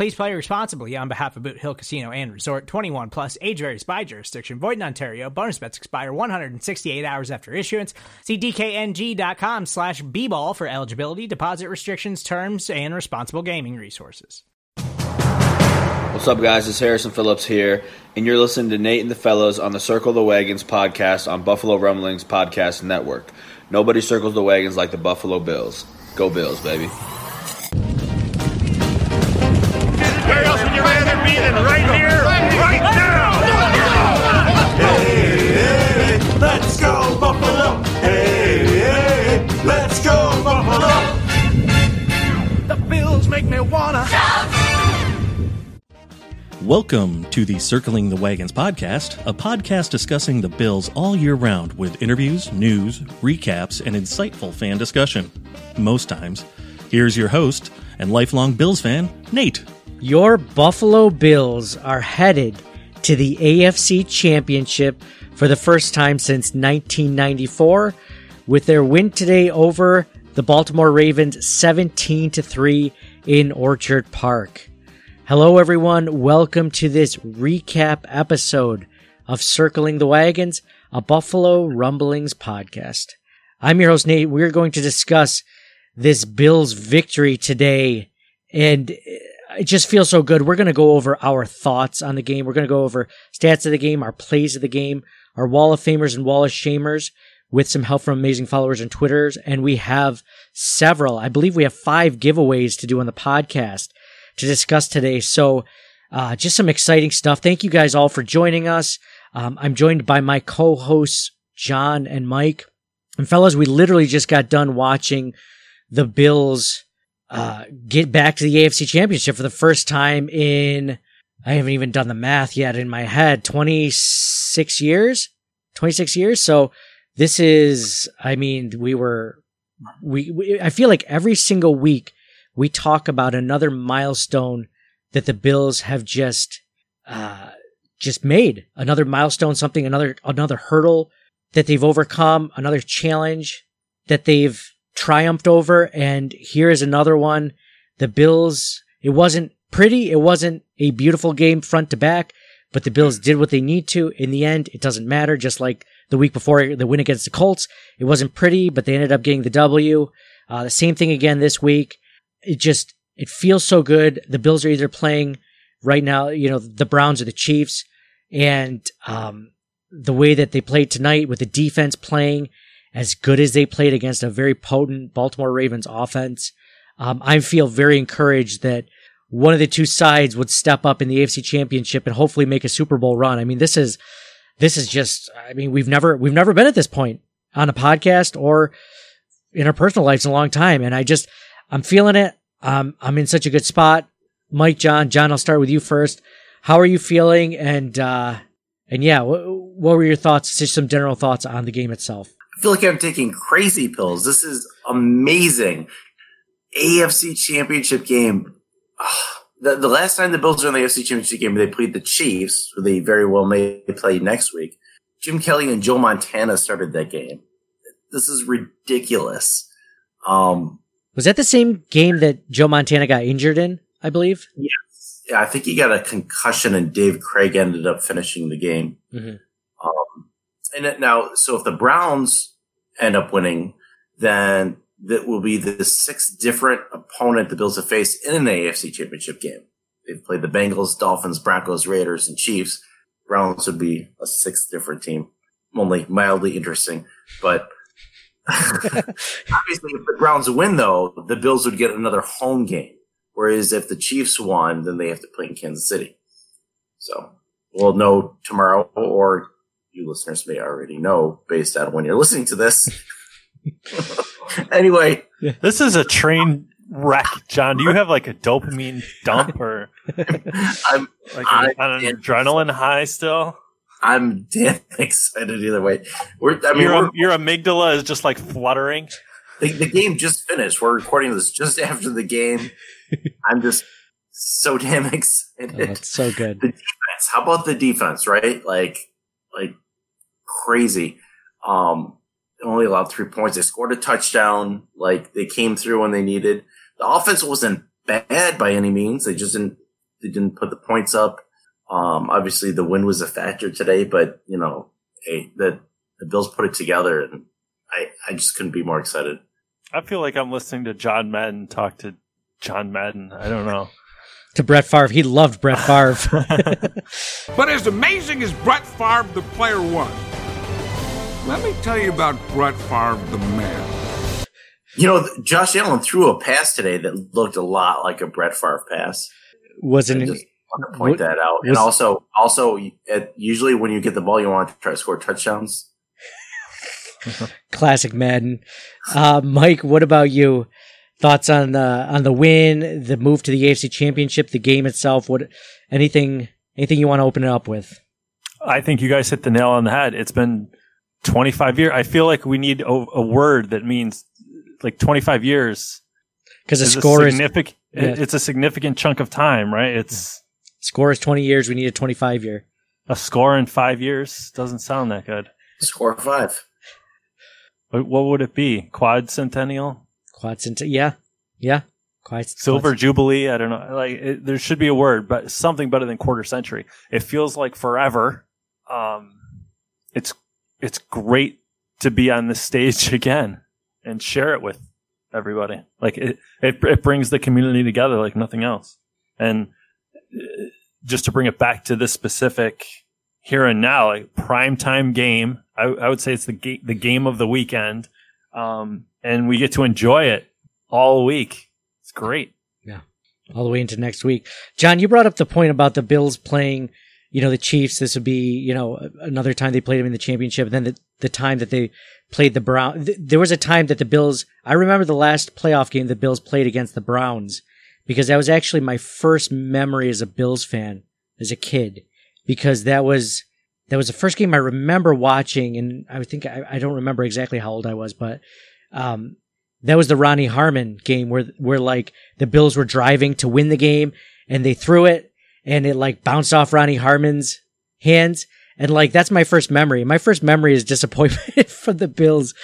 Please play responsibly on behalf of Boot Hill Casino and Resort 21 plus age varies by jurisdiction. Void in Ontario. Bonus bets expire 168 hours after issuance. See DKNG.com slash B ball for eligibility, deposit restrictions, terms, and responsible gaming resources. What's up, guys? It's Harrison Phillips here, and you're listening to Nate and the Fellows on the Circle the Wagons podcast on Buffalo Rumblings Podcast Network. Nobody circles the wagons like the Buffalo Bills. Go Bills, baby. Would you rather be than right here, right now? Hey, hey, let's go Buffalo. Hey, hey, let's go Buffalo. The Bills make me wanna. Welcome to the Circling the Wagons podcast, a podcast discussing the Bills all year round with interviews, news, recaps, and insightful fan discussion. Most times. Here's your host and lifelong Bills fan, Nate. Your Buffalo Bills are headed to the AFC Championship for the first time since 1994 with their win today over the Baltimore Ravens 17 to 3 in Orchard Park. Hello everyone, welcome to this recap episode of Circling the Wagons, a Buffalo Rumblings podcast. I'm your host Nate. We're going to discuss this Bills victory today and it just feels so good. We're going to go over our thoughts on the game. We're going to go over stats of the game, our plays of the game, our Wall of Famers and Wall of Shamers with some help from amazing followers and Twitters. And we have several, I believe we have five giveaways to do on the podcast to discuss today. So, uh, just some exciting stuff. Thank you guys all for joining us. Um, I'm joined by my co-hosts, John and Mike. And fellas, we literally just got done watching the Bills, uh, get back to the AFC championship for the first time in, I haven't even done the math yet in my head, 26 years, 26 years. So this is, I mean, we were, we, we I feel like every single week we talk about another milestone that the Bills have just, uh, just made another milestone, something, another, another hurdle that they've overcome, another challenge that they've triumphed over. And here is another one. The Bills, it wasn't pretty. It wasn't a beautiful game front to back, but the Bills did what they need to. In the end, it doesn't matter. Just like the week before the win against the Colts, it wasn't pretty, but they ended up getting the W. Uh, the same thing again this week. It just, it feels so good. The Bills are either playing right now, you know, the Browns or the Chiefs and, um, the way that they played tonight with the defense playing as good as they played against a very potent Baltimore Ravens offense. Um, I feel very encouraged that one of the two sides would step up in the AFC championship and hopefully make a Super Bowl run. I mean, this is, this is just, I mean, we've never, we've never been at this point on a podcast or in our personal lives in a long time. And I just, I'm feeling it. Um, I'm in such a good spot. Mike, John, John, I'll start with you first. How are you feeling? And, uh, and yeah, what, what were your thoughts? Just some general thoughts on the game itself. I feel like I'm taking crazy pills. This is amazing. AFC championship game. Ah, the, the last time the Bills were in the AFC championship game, they played the Chiefs, who they very well may play next week. Jim Kelly and Joe Montana started that game. This is ridiculous. Um, Was that the same game that Joe Montana got injured in? I believe. yes. Yeah, I think he got a concussion and Dave Krieg ended up finishing the game. Mhm. And now, so if the Browns end up winning, then that will be the sixth different opponent the Bills have faced in an AFC championship game. They've played the Bengals, Dolphins, Broncos, Raiders, and Chiefs. Browns would be a sixth different team. Only mildly interesting, but Obviously, if the Browns win, though, the Bills would get another home game. Whereas if the Chiefs won, then they have to play in Kansas City. So we'll know tomorrow, or you listeners may already know based on when you're listening to this. anyway, This is a train wreck, John. Do you have like a dopamine dump or I'm like I- an, an adrenaline high still? I'm damn excited either way. We're, I mean, your, we're, your amygdala is just like fluttering. the, the game just finished. We're recording this just after the game. I'm just so damn excited. Oh, it's so good. the defense. How about the defense, right? Like, like crazy. Um, only allowed three points. They scored a touchdown. Like they came through when they needed. The offense wasn't bad by any means. They just didn't, they didn't put the points up. Um, obviously the win was a factor today, but you know, hey, the, the Bills put it together and I, I just couldn't be more excited. I feel like I'm listening to John Madden talk to John Madden. I don't know. To Brett Favre, he loved Brett Favre. But as amazing as Brett Favre, the player, was, let me tell you about Brett Favre, the man. You know, Josh Allen threw a pass today that looked a lot like a Brett Favre pass. Wasn't it? just want to point what- that out. and also, also, at, usually when you get the ball, you want to try to score touchdowns. Classic Madden. Uh, Mike, what about you? Thoughts on the on the win, the move to the AFC Championship, the game itself? What anything anything you want to open it up with? I think you guys hit the nail on the head. It's been 25 years. I feel like we need a, a word that means like 25 years. Because the is a score is significant. yeah. It's a significant chunk of time, right? It's score is twenty years. We need a twenty five year. a score in five years. Doesn't sound that good. Score five. What, what would it be? Quad centennial, Quad cent- yeah, yeah. Quad silver quad- jubilee. I don't know. Like it, there should be a word, but something better than quarter century. It feels like forever. Um, it's it's great to be on this stage again and share it with everybody. Like it, it, it brings the community together like nothing else. And uh, just to bring it back to this specific here and now, like prime time game, I, I would say it's the ga- the game of the weekend. Um, and we get to enjoy it all week. It's great. Yeah. All the way into next week. John, you brought up the point about the Bills playing, you know, the Chiefs. This would be, you know, another time they played them in the championship. And then the, the time that they played the Brown, th- there was a time that the Bills, I remember the last playoff game the Bills played against the Browns because that was actually my first memory as a Bills fan as a kid because that was, that was the first game I remember watching. And I think, I, I don't remember exactly how old I was, but, um, that was the Ronnie Harmon game where, where like the Bills were driving to win the game and they threw it and it like bounced off Ronnie Harmon's hands. And like, that's my first memory. My first memory is disappointment for the Bills,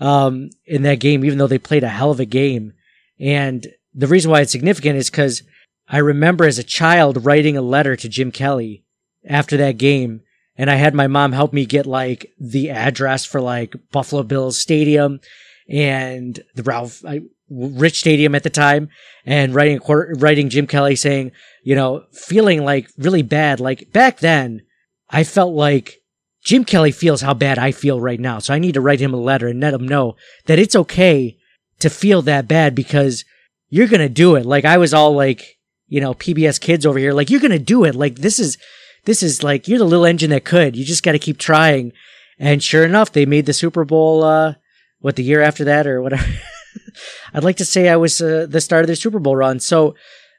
um, in that game, even though they played a hell of a game. And the reason why it's significant is because I remember as a child writing a letter to Jim Kelly after that game. And I had my mom help me get like the address for like Buffalo Bills Stadium and the Ralph I, Rich Stadium at the time, and writing writing Jim Kelly saying, you know, feeling like really bad. Like back then, I felt like Jim Kelly feels how bad I feel right now, so I need to write him a letter and let him know that it's okay to feel that bad because you're gonna do it. Like I was all like, you know, PBS kids over here, like you're gonna do it. Like this is, this is like you're the little engine that could. You just got to keep trying. And sure enough, they made the Super Bowl. uh what the year after that or whatever. I'd like to say I was uh, the start of their Super Bowl run. So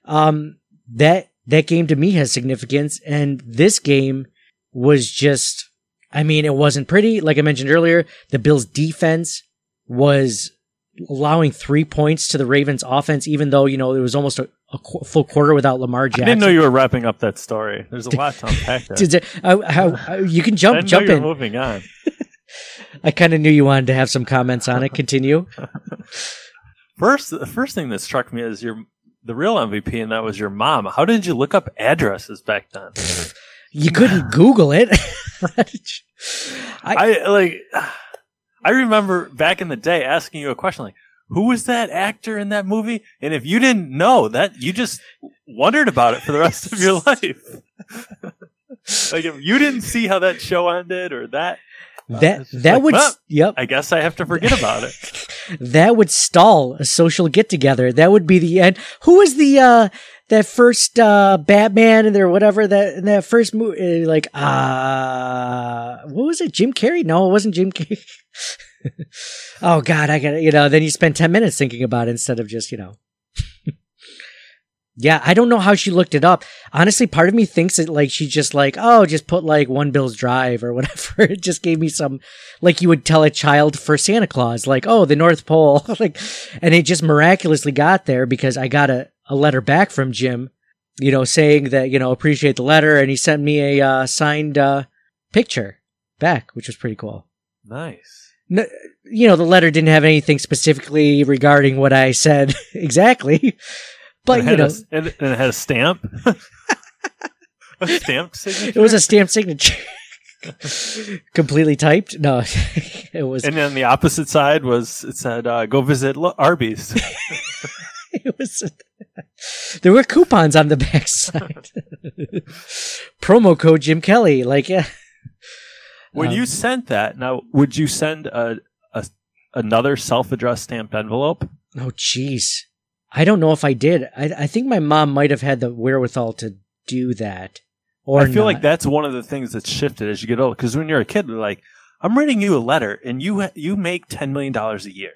um, that that game to me has significance, and this game was just. I mean, it wasn't pretty. Like I mentioned earlier, the Bills' defense was allowing three points to the Ravens' offense, even though you know it was almost a, a qu- full quarter without Lamar I didn't know you were wrapping up that story. There's a lot to unpack there. Did- uh, how- how- you can I jump jump in. moving on. I kind of knew you wanted to have some comments on it. Continue. First, the first thing that struck me is your the real MVP, and that was your mom. How did you look up addresses back then? You couldn't Google it. I, I like. I remember back in the day asking you a question like, "Who was that actor in that movie?" And if you didn't know that, you just wondered about it for the rest of your life. like if you didn't see how that show ended or that That that like, would well, yep I guess I have to forget about it. that would stall a social get together. That would be the end. Who was the uh that first uh Batman and their whatever that in that first movie like uh what was it Jim Carrey? No, it wasn't Jim Carrey. oh god, I got you know, then you spend 10 minutes thinking about it instead of just, you know. Yeah, I don't know how she looked it up. Honestly, part of me thinks that like she just like, oh, just put like one Bill's Drive or whatever. it just gave me some like you would tell a child for Santa Claus, like, oh, the North Pole. like and it just miraculously got there because I got a, a letter back from Jim, you know, saying that, you know, appreciate the letter and he sent me a uh, signed uh picture back, which was pretty cool. Nice. No, you know, the letter didn't have anything specifically regarding what I said exactly, but you know, a, and it had a stamp. a stamped signature. it was a stamped signature, completely typed. No, it was. and then the opposite side was it said, uh, "Go visit Lo- Arby's." it was. There were coupons on the back side. Promo code Jim Kelly, like yeah. when Um, you sent that, now would you send a, a another self-addressed stamped envelope? Oh, jeez. I don't know if I did. I, I think my mom might have had the wherewithal to do that. Or I feel not. like that's one of the things that's shifted as you get older. Because when you're a kid, they're like, "I'm writing you a letter, and you you make ten million dollars a year.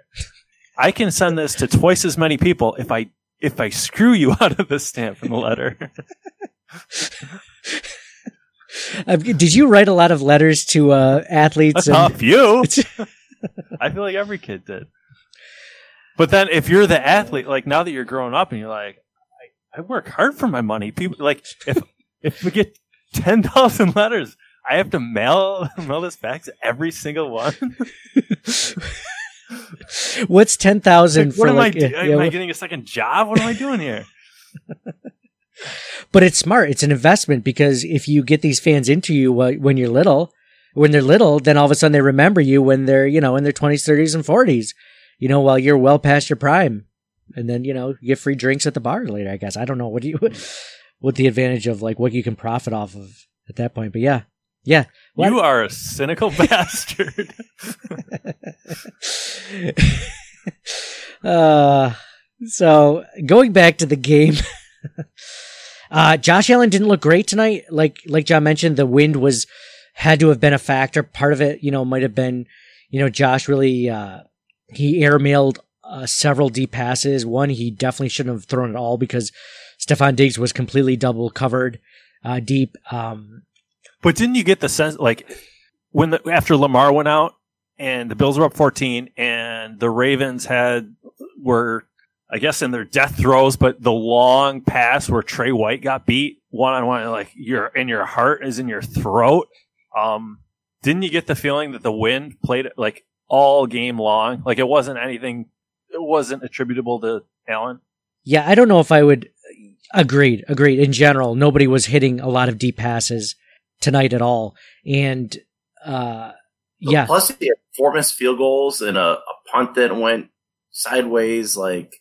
I can send this to twice as many people if I if I screw you out of the stamp in the letter." Did you write a lot of letters to uh, athletes? A few. I feel like every kid did. But then if you're the athlete, like now that you're growing up and you're like, I, I work hard for my money. People like if if we get ten thousand letters, I have to mail mail this back to every single one. What's ten thousand Like, for? what am like, I? yeah, am yeah, I getting a second job? What am I doing here? but it's smart. It's an investment because if you get these fans into you when you're little, when they're little, then all of a sudden they remember you when they're you know in their twenties, thirties, and forties. You know, while you're well past your prime, and then you know you get free drinks at the bar later. I guess I don't know what do you what the advantage of like what you can profit off of at that point. But yeah, yeah. You are a cynical bastard. uh, so going back to the game, uh, Josh Allen didn't look great tonight. Like like John mentioned, the wind was had to have been a factor. Part of it, you know, might have been, you know, Josh really uh, he airmailed uh, several deep passes. One he definitely shouldn't have thrown at all because Stefon Diggs was completely double covered uh, deep. Um, But didn't you get the sense like when the, after Lamar went out and the Bills were up 14 and the Ravens had were I guess in their death throes, but the long pass where Tre White got beat one on one, like your in your heart is in your throat. Um, didn't you get the feeling that the wind played like all game long? Like it wasn't anything, it wasn't attributable to Allen. Yeah, I don't know if I would. Agreed, agreed. In general, nobody was hitting a lot of deep passes tonight at all, and uh, yeah, Plus, he had four missed field goals and a, a punt that went sideways. Like,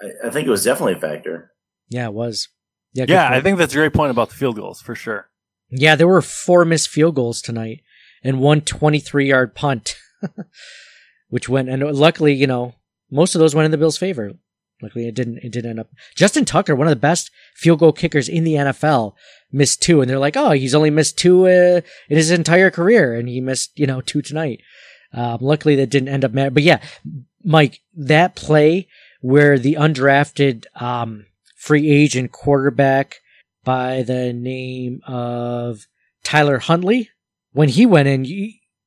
I, I think it was definitely a factor. yeah, it was. Yeah, Yeah, I think that's a great point about the field goals for sure. Yeah, there were four missed field goals tonight and one 23 yard punt, which went, and luckily, you know, most of those went in the Bills' favor. Luckily, it didn't, it didn't end up. Justin Tucker, one of the best field goal kickers in the NFL, missed two. And they're like, oh, he's only missed two uh, in his entire career. And he missed, you know, two tonight. Um, luckily, that didn't end up matter. But yeah, Mike, that play where the undrafted um, free agent quarterback by the name of Tyler Huntley, when he went in,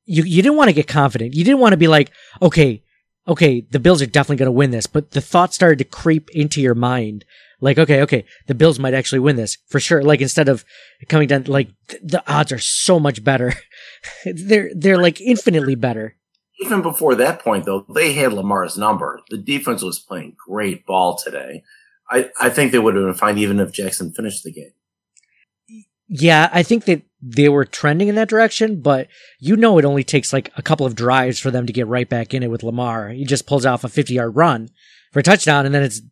you, you didn't want to get confident. You didn't want to be like, okay, okay, the Bills are definitely going to win this. But the thought started to creep into your mind. Like, okay, okay, the Bills might actually win this for sure. Like instead of coming down, like th- the odds are so much better. they're, they're like infinitely better. Even before that point, though, they had Lamar's number. The defense was playing great ball today. I, I think they would have been fine even if Jackson finished the game. Yeah, I think that they were trending in that direction, but you know it only takes like a couple of drives for them to get right back in it with Lamar. He just pulls off a 50 yard run for a touchdown and then it's,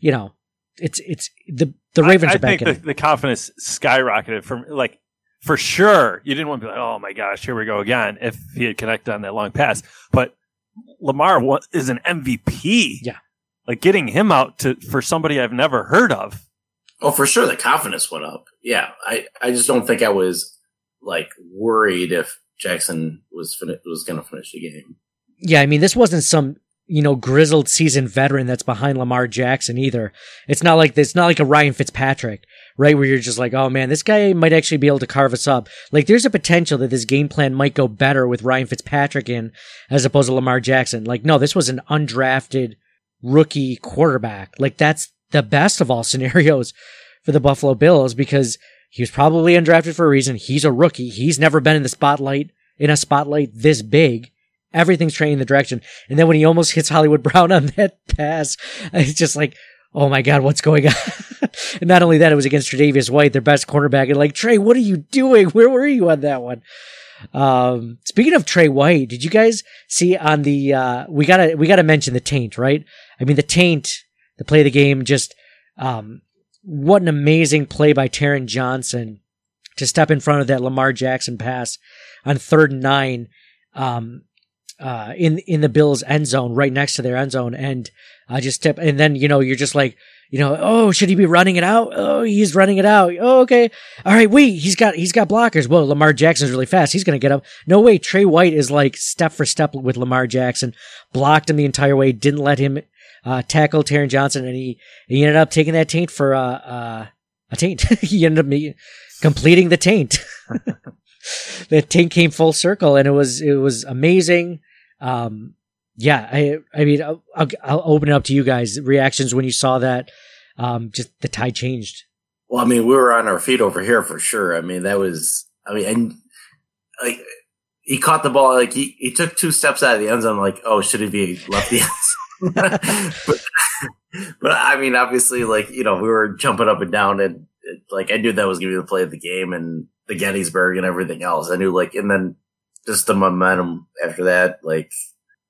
you know, it's, it's the, the Ravens I, I are back think in the, it. the confidence skyrocketed from like for sure, you didn't want to be like, oh my gosh, here we go again. If he had connected on that long pass, but Lamar is an MVP. Yeah. like getting him out to for somebody I've never heard of. Oh, for sure, the confidence went up. Yeah, I, I just don't think I was like worried if Jackson was fin- was going to finish the game. Yeah, I mean, this wasn't some you know grizzled seasoned veteran that's behind Lamar Jackson either. It's not like it's not like a Ryan Fitzpatrick, right? Where you're just like, oh man, this guy might actually be able to carve us up. Like, there's a potential that this game plan might go better with Ryan Fitzpatrick in as opposed to Lamar Jackson. Like, no, this was an undrafted rookie quarterback. Like, that's the best of all scenarios for the Buffalo Bills because he was probably undrafted for a reason. He's a rookie. He's never been in the spotlight in a spotlight this big. Everything's training in the direction. And then when he almost hits Hollywood Brown on that pass, it's just like, oh my God, what's going on? and not only that, it was against Tre'Davious White, their best cornerback. And like, Trey, what are you doing? Where were you on that one? Um, speaking of Tre White, did you guys see on the, uh, we gotta, we gotta mention the taint, right? I mean, the taint, the play the game, just, um, what an amazing play by Taron Johnson to step in front of that Lamar Jackson pass on third and nine, um, uh, in, in the Bills end zone, right next to their end zone. And I just step, and then, you know, you're just like, you know, oh, should he be running it out? Oh, he's running it out. Oh, okay. All right. Wait, he's got, he's got blockers. Well, Lamar Jackson's really fast. He's to get up. No way. Tre White is like step for step with Lamar Jackson, blocked him the entire way, didn't let him, uh, tackle Taron Johnson. And he, he ended up taking that taint for, uh, uh, a taint. he ended up completing the taint. the taint came full circle and it was, it was amazing. Um, yeah, I, I mean, I'll, I'll, open it up to you guys. Reactions when you saw that, um, just the tide changed. Well, I mean, we were on our feet over here for sure. I mean, that was, I mean, and like he caught the ball, like he, he took two steps out of the end zone, like, oh, should he be left the end? But, but I mean, obviously, like, you know, we were jumping up and down and like, I knew that was going to be the play of the game and the Gettysburg and everything else. I knew like, and then just the momentum after that, like,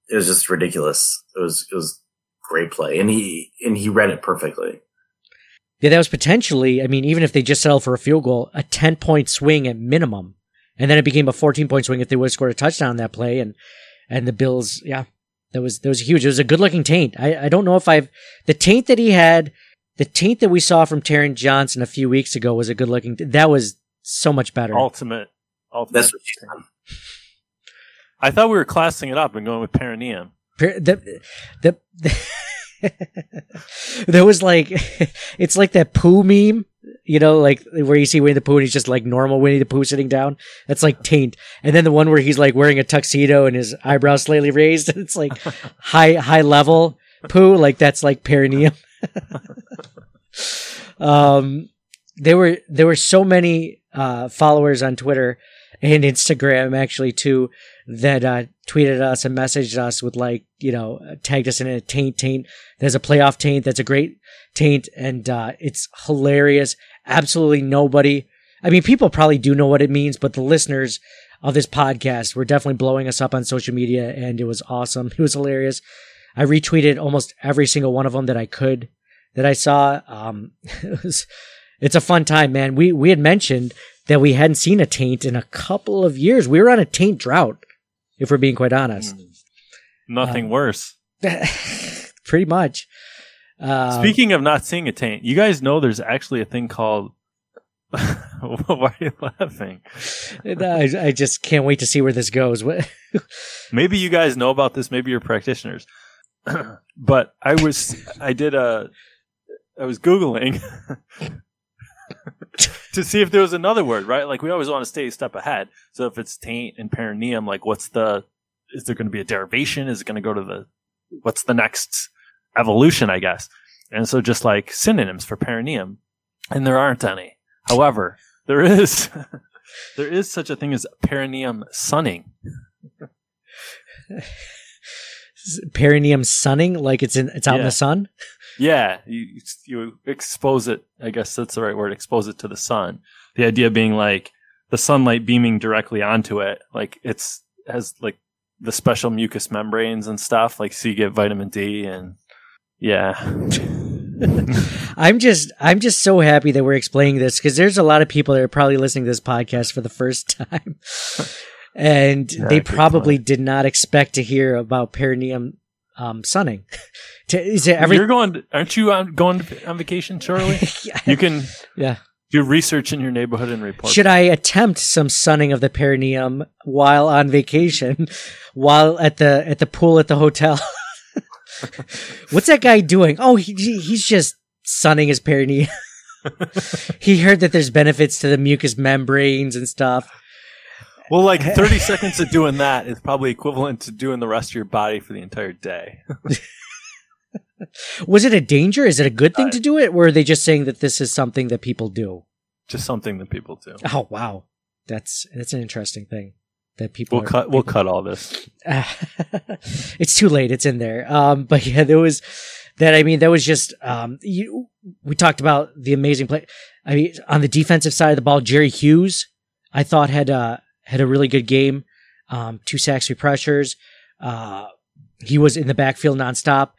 it was just ridiculous. It was, it was great play. And he, and he read it perfectly. Yeah, that was potentially, I mean, even if they just settled for a field goal, a 10 point swing at minimum. And then it became a 14 point swing if they would have scored a touchdown on that play. And, and the Bills, yeah, that was, that was huge. It was a good looking taint. I, I don't know if I've, the taint that he had, the taint that we saw from Taron Johnson a few weeks ago was a good looking, that was so much better. Ultimate, ultimate. That's what she's done. I thought we were classing it up and going with perineum. Per- the, the, there was like it's like that poo meme you know like where you see winnie the pooh and he's just like normal winnie the pooh sitting down that's like taint and then the one where he's like wearing a tuxedo and his eyebrows slightly raised and it's like high high level poo like that's like perineum um there were there were so many uh followers on twitter and instagram actually too that uh, tweeted us and messaged us with like, you know, tagged us in a taint taint. There's a playoff taint. That's a great taint. And, uh, it's hilarious. Absolutely nobody. I mean, people probably do know what it means, but the listeners of this podcast were definitely blowing us up on social media and it was awesome. It was hilarious. I retweeted almost every single one of them that I could that I saw. Um, it was, it's a fun time, man. We, we had mentioned that we hadn't seen a taint in a couple of years. We were on a taint drought if we're being quite honest. Nothing Um, worse. Pretty much. Um, Speaking of not seeing a taint, you guys know there's actually a thing called. Why are you laughing? I, I just can't wait to see where this goes. Maybe you guys know about this. Maybe you're practitioners. but I was, I did a, I was Googling to see if there was another word, right? Like we always want to stay a step ahead. So if it's taint and perineum, like what's the, is there going to be a derivation? Is it going to go to the, what's the next evolution, I guess? And so just like synonyms for perineum, and there aren't any. However, there is, there is such a thing as perineum sunning. perineum sunning, like it's in, it's out in the sun. Yeah, you you expose it. I guess that's the right word. Expose it to the sun. The idea being like the sunlight beaming directly onto it, like it's has like the special mucous membranes and stuff. Like so, you get vitamin D and yeah, I'm just I'm just so happy that we're explaining this because there's a lot of people that are probably listening to this podcast for the first time, and Yeah, they probably point. did not expect to hear about perineum um, sunning. to, is it every You're going, aren't you on, going on vacation shortly? You can yeah? do research in your neighborhood and report. Should I attempt some sunning of the perineum while on vacation, while at the at the pool at the hotel? What's that guy doing? Oh, he, he's just sunning his perineum. he heard that there's benefits to the mucous membranes and stuff. Well, like 30 seconds of doing that is probably equivalent to doing the rest of your body for the entire day. Was it a danger? Is it a good thing uh, to do it? Or are they just saying that this is something that people do? Just something that people do. Oh wow, that's that's an interesting thing that people We'll are- cut. We'll cut all this. it's too late. It's in there. Um, but yeah, there was that. I mean, that was just um, you. We talked about the amazing play. I mean, on the defensive side of the ball, Jerry Hughes, I thought had uh had a really good game. Um, two sacks, three pressures. Uh, he was in the backfield nonstop.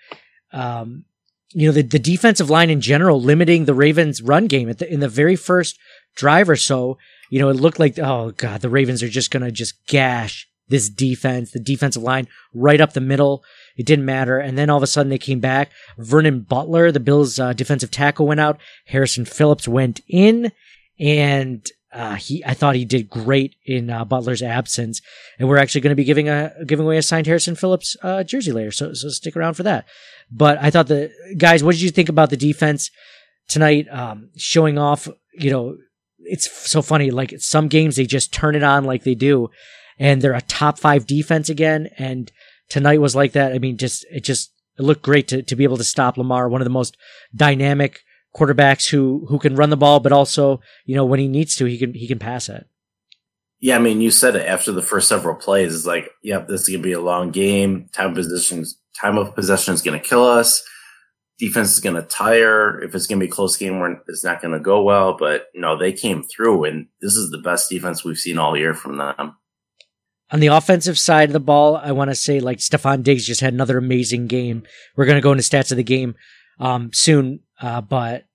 Um, you know, the, the defensive line in general limiting the Ravens run game at the, in the very first drive or so, you know, it looked like, oh God, the Ravens are just going to just gash this defense, the defensive line right up the middle. It didn't matter. And then all of a sudden they came back. Vernon Butler, the Bills uh, defensive tackle went out. Harrison Phillips went in and uh, he, I thought he did great in uh, Butler's absence, and we're actually going to be giving a giving away a signed Harrison Phillips uh, jersey later. So so stick around for that. But I thought the guys, what did you think about the defense tonight? Um, showing off, you know, it's so funny. Like some games they just turn it on like they do, and they're a top five defense again. And tonight was like that. I mean, just it just it looked great to to be able to stop Lamar, one of the most dynamic quarterbacks who who can run the ball, but also you know when he needs to, he can he can pass it. Yeah, I mean, you said it after the first several plays. It's like, yep, this is gonna be a long game. Time positions, time of possession is gonna kill us. Defense is gonna tire. If it's gonna be a close game, it's not gonna go well. But no, they came through, and this is the best defense we've seen all year from them. On the offensive side of the ball, I want to say like Stefon Diggs just had another amazing game. We're going to go into stats of the game um, soon, uh, but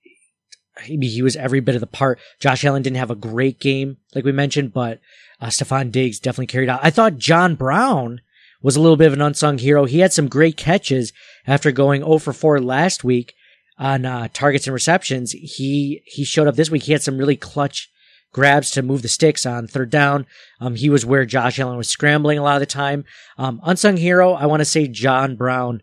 he, he was every bit of the part. Josh Allen didn't have a great game, like we mentioned, but uh, Stefon Diggs definitely carried out. I thought John Brown was a little bit of an unsung hero. He had some great catches after going 0 for 4 last week on uh, targets and receptions. He he showed up this week. He had some really clutch grabs to move the sticks on third down. Um, he was where Josh Allen was scrambling a lot of the time. Um, unsung hero, I want to say John Brown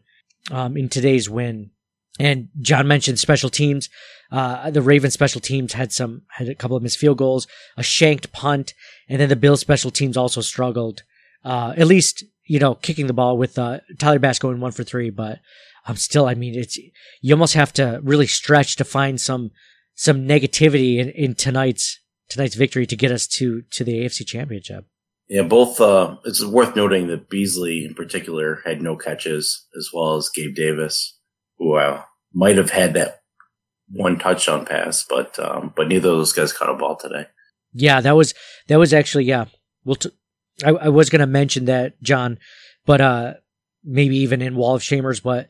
um, in today's win. And John mentioned special teams. Uh, the Ravens special teams had some, had a couple of missed field goals, a shanked punt, and then the Bills special teams also struggled. Uh, at least, you know, kicking the ball with, uh, Tyler Bass going one for three, but I'm still, I mean, it's, you almost have to really stretch to find some, some negativity in, in tonight's, tonight's victory to get us to, to the AFC championship. Yeah, both. Uh, it's worth noting that Beasley, in particular, had no catches, as well as Gabe Davis, who uh, might have had that one touchdown pass, but um, but neither of those guys caught a ball today. Yeah, that was that was actually yeah. Well, t- I, I was gonna mention that John, but uh, maybe even in Wall of Shamers, but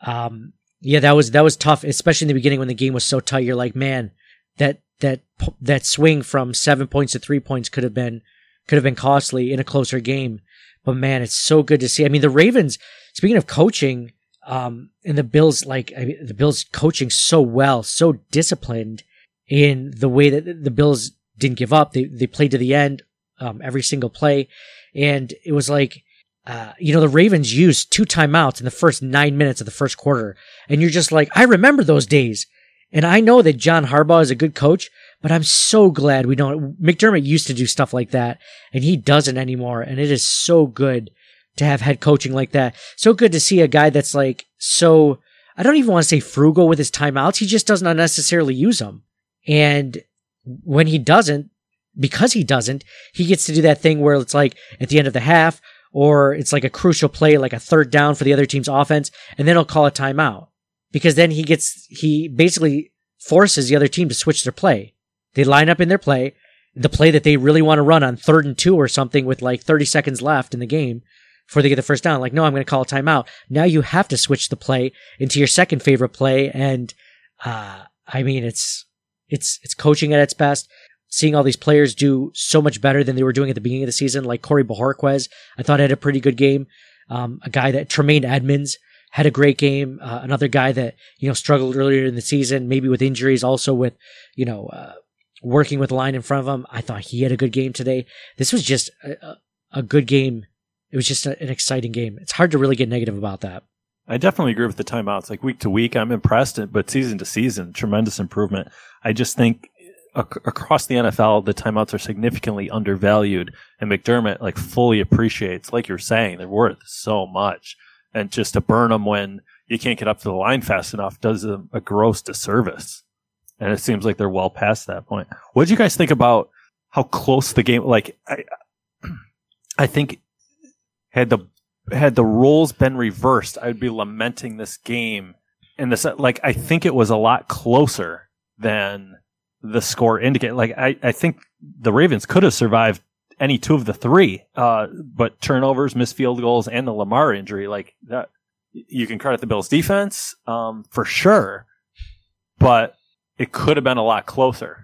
um, yeah, that was that was tough, especially in the beginning when the game was so tight. You're like, man, that that that swing from seven points to three points could have been could have been costly in a closer game. But man, it's so good to see. I mean, the Ravens. Speaking of coaching, um, and the Bills, like I mean, the Bills coaching so well, so disciplined in the way that the Bills didn't give up. They they played to the end, um, every single play, and it was like, uh, you know, the Ravens used two timeouts in the first nine minutes of the first quarter, and you're just like, I remember those days, and I know that John Harbaugh is a good coach, but I'm so glad we don't. McDermott used to do stuff like that, and he doesn't anymore, and it is so good to have head coaching like that. So good to see a guy that's like so. I don't even want to say frugal with his timeouts. He just doesn't unnecessarily use them. And when he doesn't, because he doesn't, he gets to do that thing where it's like at the end of the half, or it's like a crucial play, like a third down for the other team's offense, and then he'll call a timeout. Because then he gets, he basically forces the other team to switch their play. They line up in their play, the play that they really want to run on third and two or something with like 30 seconds left in the game. before they get the first down. Like, no, I'm going to call a timeout. Now you have to switch the play into your second favorite play. And, uh, I mean, it's, it's, it's coaching at its best. Seeing all these players do so much better than they were doing at the beginning of the season, like Corey Bojorquez, I thought had a pretty good game. Um, a guy that Tremaine Edmunds had a great game. Uh, another guy that, you know, struggled earlier in the season, maybe with injuries, also with, you know, uh, working with the line in front of him. I thought he had a good game today. This was just a, a good game. It was just a, an exciting game. It's hard to really get negative about that. I definitely agree with the timeouts. Like week to week, I'm impressed, but season to season, tremendous improvement. I just think ac- across the NFL, the timeouts are significantly undervalued, and McDermott like fully appreciates, like you're saying, they're worth so much, and just to burn them when you can't get up to the line fast enough does a, a gross disservice. And it seems like they're well past that point. What did you guys think about how close the game? Like, I, I think had the had the roles been reversed, I'd be lamenting this game. And this, like, I think it was a lot closer than the score indicate. Like, I, I think the Ravens could have survived any two of the three, uh, but turnovers, missed field goals, and the Lamar injury, like that, you can credit the Bills defense, um, for sure, but it could have been a lot closer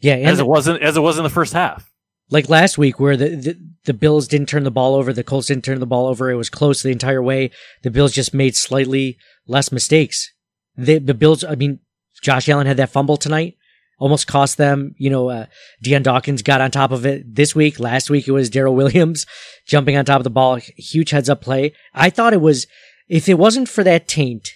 Yeah. And as it wasn't, as it was in the first half. like last week where the, the the Bills didn't turn the ball over, the Colts didn't turn the ball over. It was close the entire way. The Bills just made slightly less mistakes. The the Bills, I mean, Josh Allen had that fumble tonight, almost cost them. You know, uh, Dion Dawkins got on top of it this week. Last week it was Daryl Williams jumping on top of the ball, huge heads up play. I thought it was if it wasn't for that taint,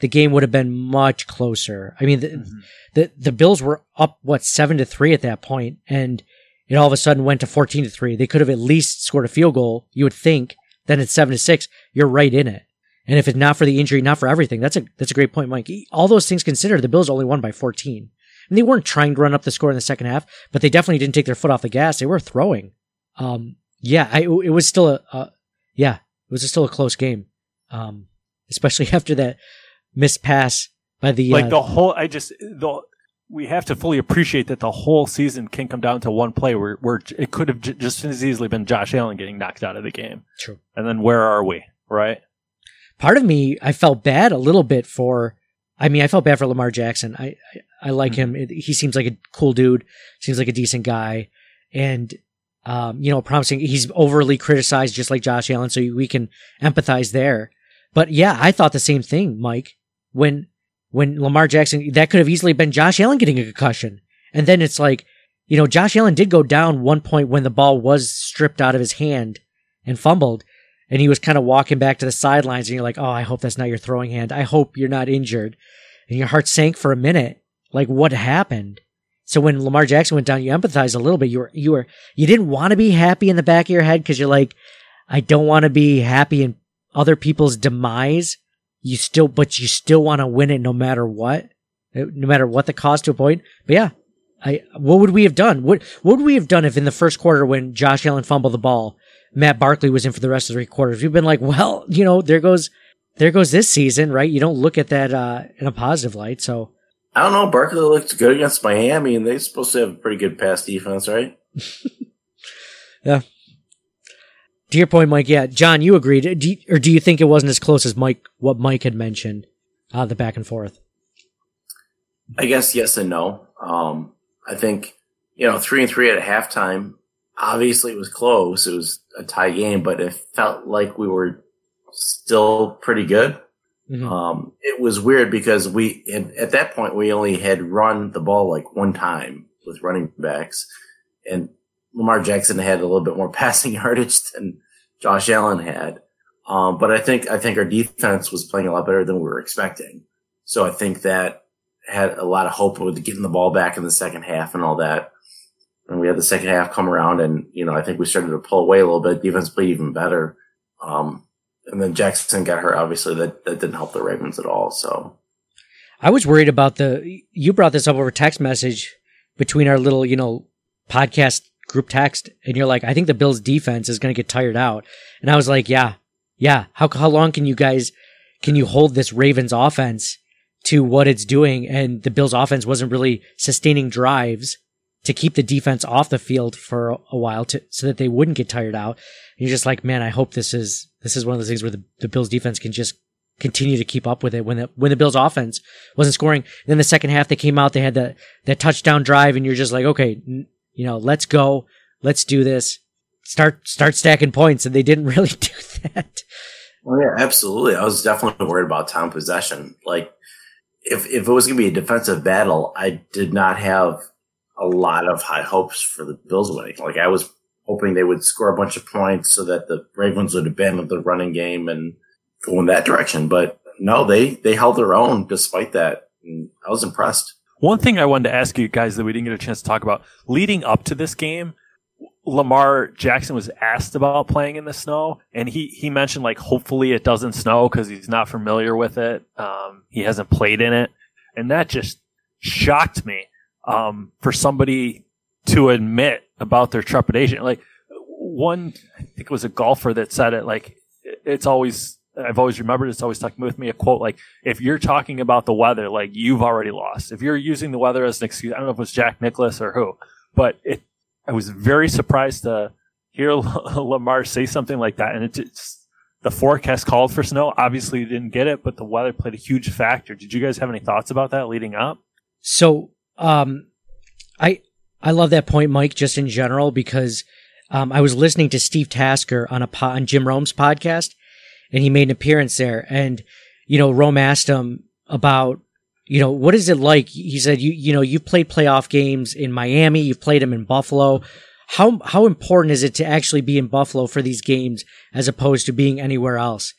the game would have been much closer. I mean, the, the the Bills were up what seven to three at that point, and it all of a sudden went to 14 to 3. They could have at least scored a field goal, you would think. Then it's 7 to 6. You're right in it. And if it's not for the injury, not for everything, that's a that's a great point, Mike. All those things considered, the Bills only won by 14. And they weren't trying to run up the score in the second half, but they definitely didn't take their foot off the gas. They were throwing. Um, yeah, I, it was still a, a yeah, it was still a close game. Um, especially after that missed pass by the like uh, the whole i just the we have to fully appreciate that the whole season can come down to one play where, where it could have j- just as easily been Josh Allen getting knocked out of the game. True. And then where are we? Right. part of me I felt bad a little bit for I mean I felt bad for Lamar Jackson. I I, I like him. He seems like a cool dude. Seems like a decent guy, and um, you know, promising. He's overly criticized, just like Josh Allen, so we can empathize there. But yeah, I thought the same thing, Mike. When when Lamar Jackson, that could have easily been Josh Allen getting a concussion, and then it's like, you know, Josh Allen did go down one point when the ball was stripped out of his hand and fumbled and he was kind of walking back to the sidelines and you're like, "Oh, I hope that's not your throwing hand. I hope you're not injured." And your heart sank for a minute. Like what happened? So when Lamar Jackson went down, you empathized a little bit. You were you were you didn't want to be happy in the back of your head cuz you're like, "I don't want to be happy in other people's demise." You still but you still want to win it no matter what. Uh, No matter what the cost to a point. But yeah, I what would we have done? What what would we have done if in the first quarter when Josh Allen fumbled the ball, Matt Barkley was in for the rest of the three quarters? We've been like, well, you know, there goes there goes this season, right? You don't look at that uh, in a positive light. So I don't know. Barkley looked good against Miami, and they're supposed to have a pretty good pass defense, right? Yeah. To your point, Mike, yeah, John, you agreed, do you, or do you think it wasn't as close as Mike what Mike had mentioned, uh, the back and forth? I guess yes and no. Um, I think you know three and three at halftime. Obviously, it was close. It was a tie game, but it felt like we were still pretty good. Mhm. Um, it was weird because we at, at that point we only had run the ball like one time with running backs, and Lamar Jackson had a little bit more passing yardage than Josh Allen had. Um, but I think I think our defense was playing a lot better than we were expecting. So I think that had a lot of hope with getting the ball back in the second half and all that. And we had the second half come around, and you know I think we started to pull away a little bit. Defense played even better. Um, and then Jackson got hurt. Obviously, that that didn't help the Ravens at all. So I was worried about the. You brought this up over text message between our little, you know, podcast group text, and you're like, I think the Bills' defense is going to get tired out, and I was like, yeah, yeah. How how long can you guys can you hold this Ravens offense to what it's doing? And the Bills' offense wasn't really sustaining drives to keep the defense off the field for a while to so that they wouldn't get tired out. And you're just like, man, I hope this is this is one of those things where the, the Bills defense can just continue to keep up with it when the when the Bills offense wasn't scoring. Then the second half they came out, they had that that touchdown drive, and you're just like, okay, n- you know, let's go, let's do this, start start stacking points, and they didn't really do that. Well, yeah, absolutely. I was definitely worried about time possession. Like, if if it was going to be a defensive battle, I did not have a lot of high hopes for the Bills winning. Like, I was hoping they would score a bunch of points so that the Ravens would abandon the running game and go in that direction. But no, they they held their own despite that. And I was impressed. One thing I wanted to ask you guys that we didn't get a chance to talk about leading up to this game, Lamar Jackson was asked about playing in the snow, and he he mentioned like hopefully it doesn't snow because he's not familiar with it. Um, he hasn't played in it, and that just shocked me um, for somebody to admit about their trepidation. Like one, I think it was a golfer that said it. Like it's always I've always remembered it's always stuck with me a quote like if you're talking about the weather, like you've already lost. If you're using the weather as an excuse, I don't know if it was Jack Nicklaus or who, but it I was very surprised to hear Lamar say something like that. And it just, the forecast called for snow. Obviously, you didn't get it, but the weather played a huge factor. Did you guys have any thoughts about that leading up? So, um, I I love that point, Mike, just in general because um, I was listening to Steve Tasker on a po- on Jim Rome's podcast, and he made an appearance there, and you know, Rome asked him about you know, what is it like? He said, you, you know, you've played playoff games in Miami, you've played them in Buffalo. How, how important is it to actually be in Buffalo for these games as opposed to being anywhere else?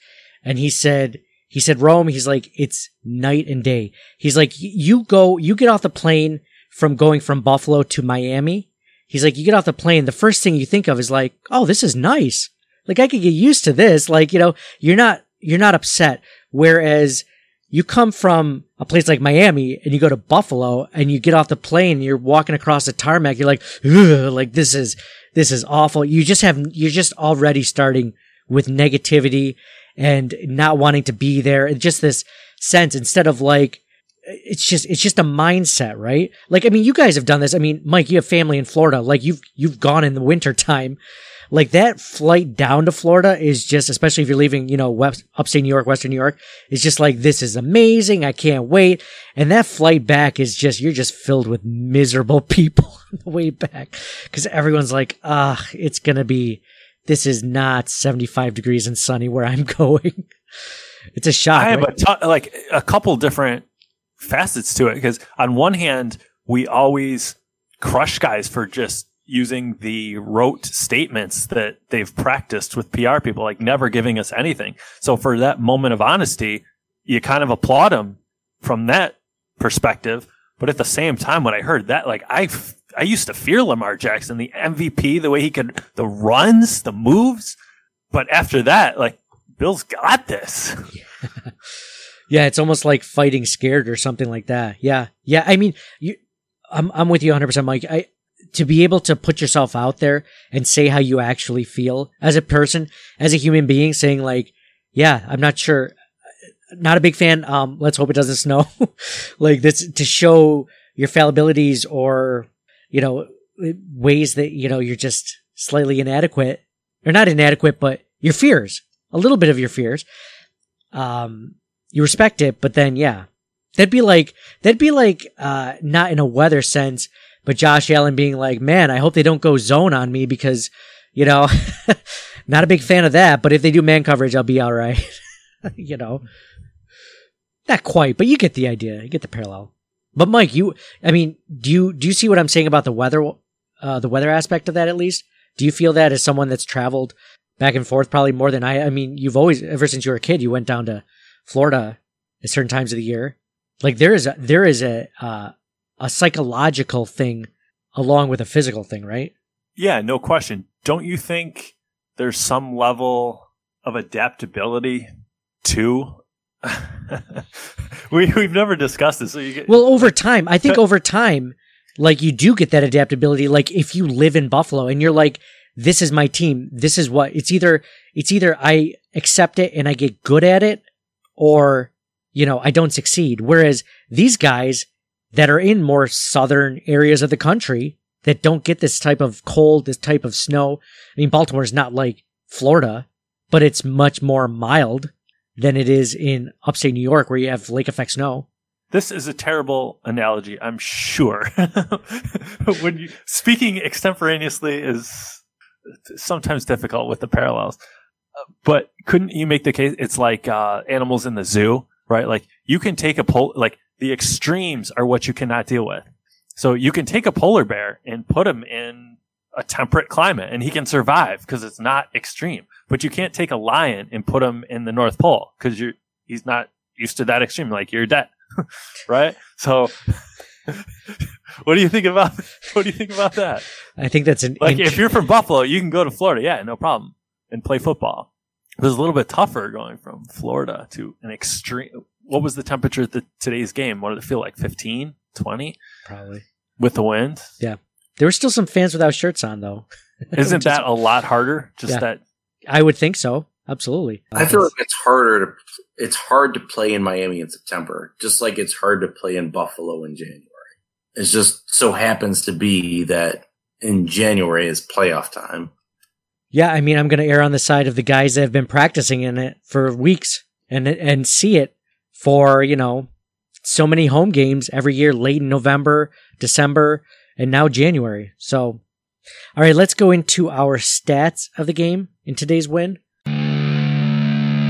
And he said, he said, Rome, he's like, it's night and day. He's like, you go, you get off the plane from going from Buffalo to Miami. He's like, you get off the plane. The first thing you think of is like, oh, this is nice. Like I could get used to this. Like, you know, you're not, you're not upset. Whereas you come from a place like Miami and you go to Buffalo and you get off the plane you're walking across the tarmac, you're like, like this is, this is awful. You just have, you're just already starting with negativity and not wanting to be there. It's just this sense instead of like, it's just, it's just a mindset, right? Like, I mean, you guys have done this. I mean, Mike, you have family in Florida. Like you've, you've gone in the winter time like that flight down to Florida is just, especially if you're leaving, you know, west, upstate New York, Western New York, is just like, this is amazing. I can't wait. And that flight back is just, you're just filled with miserable people on the way back. Cause everyone's like, ah, it's going to be, this is not 75 degrees and sunny where I'm going. it's a shock. I have right? a ton, like a couple different facets to it because on one hand, we always crush guys for just using the rote statements that they've practiced with PR people, like never giving us anything. So for that moment of honesty, you kind of applaud them from that perspective. But at the same time, when I heard that, like I, I used to fear Lamar Jackson, the MVP, the way he could, the runs, the moves. But after that, like Bill's got this. yeah, it's almost like fighting scared or something like that. Yeah. Yeah. I mean, you, I'm, I'm with you 100%, Mike. I, to be able to put yourself out there and say how you actually feel as a person, as a human being, saying like, yeah, I'm not sure, not a big fan. Um, let's hope it doesn't snow. like this to show your fallibilities or, you know, ways that, you know, you're just slightly inadequate or not inadequate, but your fears, a little bit of your fears. Um, you respect it, but then, yeah, that'd be like, that'd be like, uh, not in a weather sense, but Josh Allen being like, man, I hope they don't go zone on me because, you know, not a big fan of that. But if they do man coverage, I'll be all right. you know, not quite, but you get the idea. You get the parallel. But Mike, you, I mean, do you, do you see what I'm saying about the weather, uh, the weather aspect of that at least? Do you feel that as someone that's traveled back and forth probably more than I, I mean, you've always, ever since you were a kid, you went down to Florida at certain times of the year. Like there is a, there is a, uh, a psychological thing along with a physical thing, right? Yeah, no question. Don't you think there's some level of adaptability to? we we've never discussed this. So you get, well, over time, I think over time, like you do get that adaptability. Like if you live in Buffalo and you're like, this is my team. This is what it's either. It's either I accept it and I get good at it, or you know I don't succeed. Whereas these guys that are in more southern areas of the country that don't get this type of cold, this type of snow. I mean, Baltimore is not like Florida. but it's much more mild than it is in upstate New York where you have lake effect snow. This is a terrible analogy, I'm sure. when you speaking extemporaneously is sometimes difficult with the parallels. But couldn't you make the case? It's like uh, animals in the zoo, right? Like you can take a pol, like the extremes are what you cannot deal with. So you can take a polar bear and put him in a temperate climate, and he can survive because it's not extreme. But you can't take a lion and put him in the North Pole because you're he's not used to that extreme. Like you're dead, right? So. what do you think about what do you think about that? I think that's an Like int- if you're from Buffalo, you can go to Florida, yeah, no problem, and play football. It was a little bit tougher going from Florida to an extreme. What was the temperature at the, today's game? What did it feel like? 15, 20 probably. with the wind? Yeah. There were still some fans without shirts on though. Isn't that a lot harder? Just Yeah. that I would think so. Absolutely. I feel like it's harder to it's hard to play in Miami in September, just like it's hard to play in Buffalo in January. It just so happens to be that in January is playoff time. Yeah, I mean, I'm going to err on the side of the guys that have been practicing in it for weeks and and see it for you know so many home games every year, late in November, December, and now January. So, all right, let's go into our stats of the game in today's win.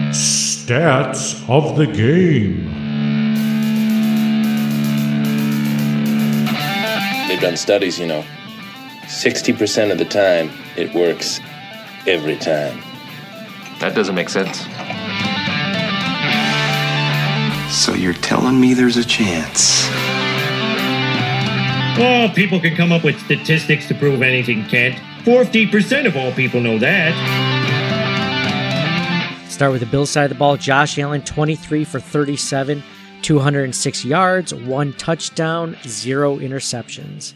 Stats of the game. They've done studies, you know. 60% of the time, it works every time. That doesn't make sense. So you're telling me there's a chance? Oh, people can come up with statistics to prove anything, Kent. 40% of all people know that. Start with the Bills side of the ball. Josh Allen, 23 for 37, 206 yards, one touchdown, zero interceptions.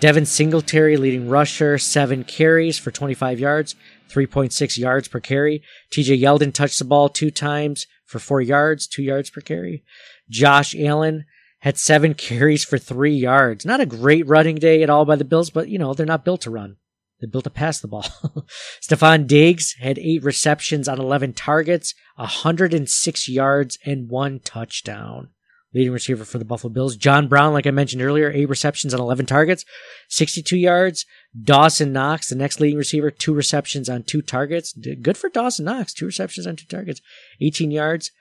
Devin Singletary, leading rusher, seven carries for 25 yards, 3.6 yards per carry. TJ Yeldon touched the ball two times for four yards, two yards per carry. Josh Allen had seven carries for three yards. Not a great running day at all by the Bills, but you know, they're not built to run. They're built to pass the ball. Stefon Diggs had eight receptions on 11 targets, 106 yards, and one touchdown. Leading receiver for the Buffalo Bills. John Brown, like I mentioned earlier, eight receptions on 11 targets, 62 yards. Dawson Knox, the next leading receiver, two receptions on two targets. Good for Dawson Knox, two receptions on two targets, 18 yards.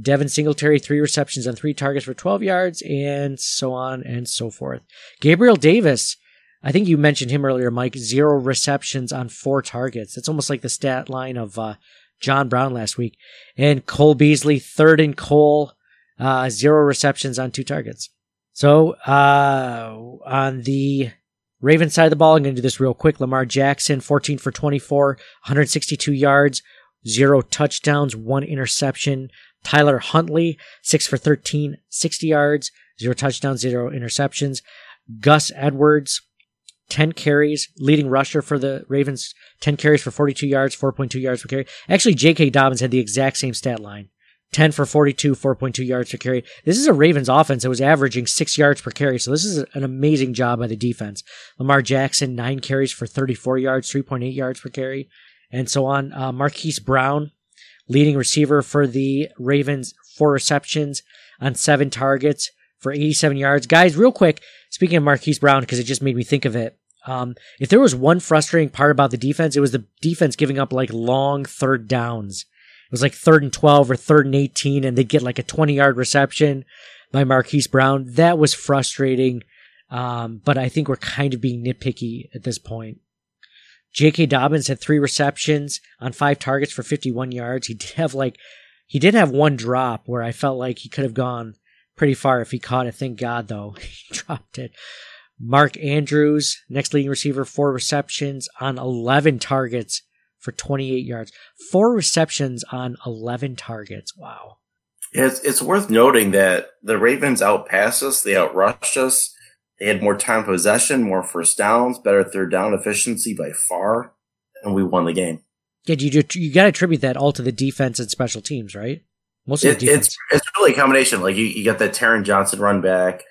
Devin Singletary, three receptions on three targets for 12 yards, and so on and so forth. Gabriel Davis, I think you mentioned him earlier, Mike, zero receptions on four targets. That's almost like the stat line of uh, John Brown last week. And Cole Beasley, third and Cole, uh, zero receptions on two targets. So, uh, on the Ravens side of the ball, I'm going to do this real quick. Lamar Jackson, 14 for 24, 162 yards, zero touchdowns, one interception. Tyler Huntley, 6 for 13, 60 yards, zero touchdowns, zero interceptions. Gus Edwards, 10 carries, leading rusher for the Ravens, 10 carries for 42 yards, 4.2 yards per carry. Actually, J.K. Dobbins had the exact same stat line. 10 for 42, 4.2 yards per carry. This is a Ravens offense that was averaging 6 yards per carry, so this is an amazing job by the defense. Lamar Jackson, 9 carries for 34 yards, 3.8 yards per carry, and so on. Uh, Marquise Brown, leading receiver for the Ravens, 4 receptions on 7 targets for 87 yards. Guys, real quick, speaking of Marquise Brown, because it just made me think of it. Um, if there was one frustrating part about the defense, it was the defense giving up like long third downs. It was like third and 12 or third and 18, and they'd get like a 20 yard reception by Marquise Brown. That was frustrating. Um, but I think we're kind of being nitpicky at this point. J.K. Dobbins had three receptions on five targets for 51 yards. He did have like, he did have one drop where I felt like he could have gone pretty far if he caught it. Thank God though. he dropped it. Mark Andrews, next leading receiver, four receptions on 11 targets for 28 yards. Four receptions on 11 targets. Wow. It's, it's worth noting that the Ravens outpassed us. They outrushed us. They had more time possession, more first downs, better third down efficiency by far, and we won the game. Yeah, you you got to attribute that all to the defense and special teams, right? Most of It, the defense. it's it's really a combination. Like you, you got that Taron Johnson run back.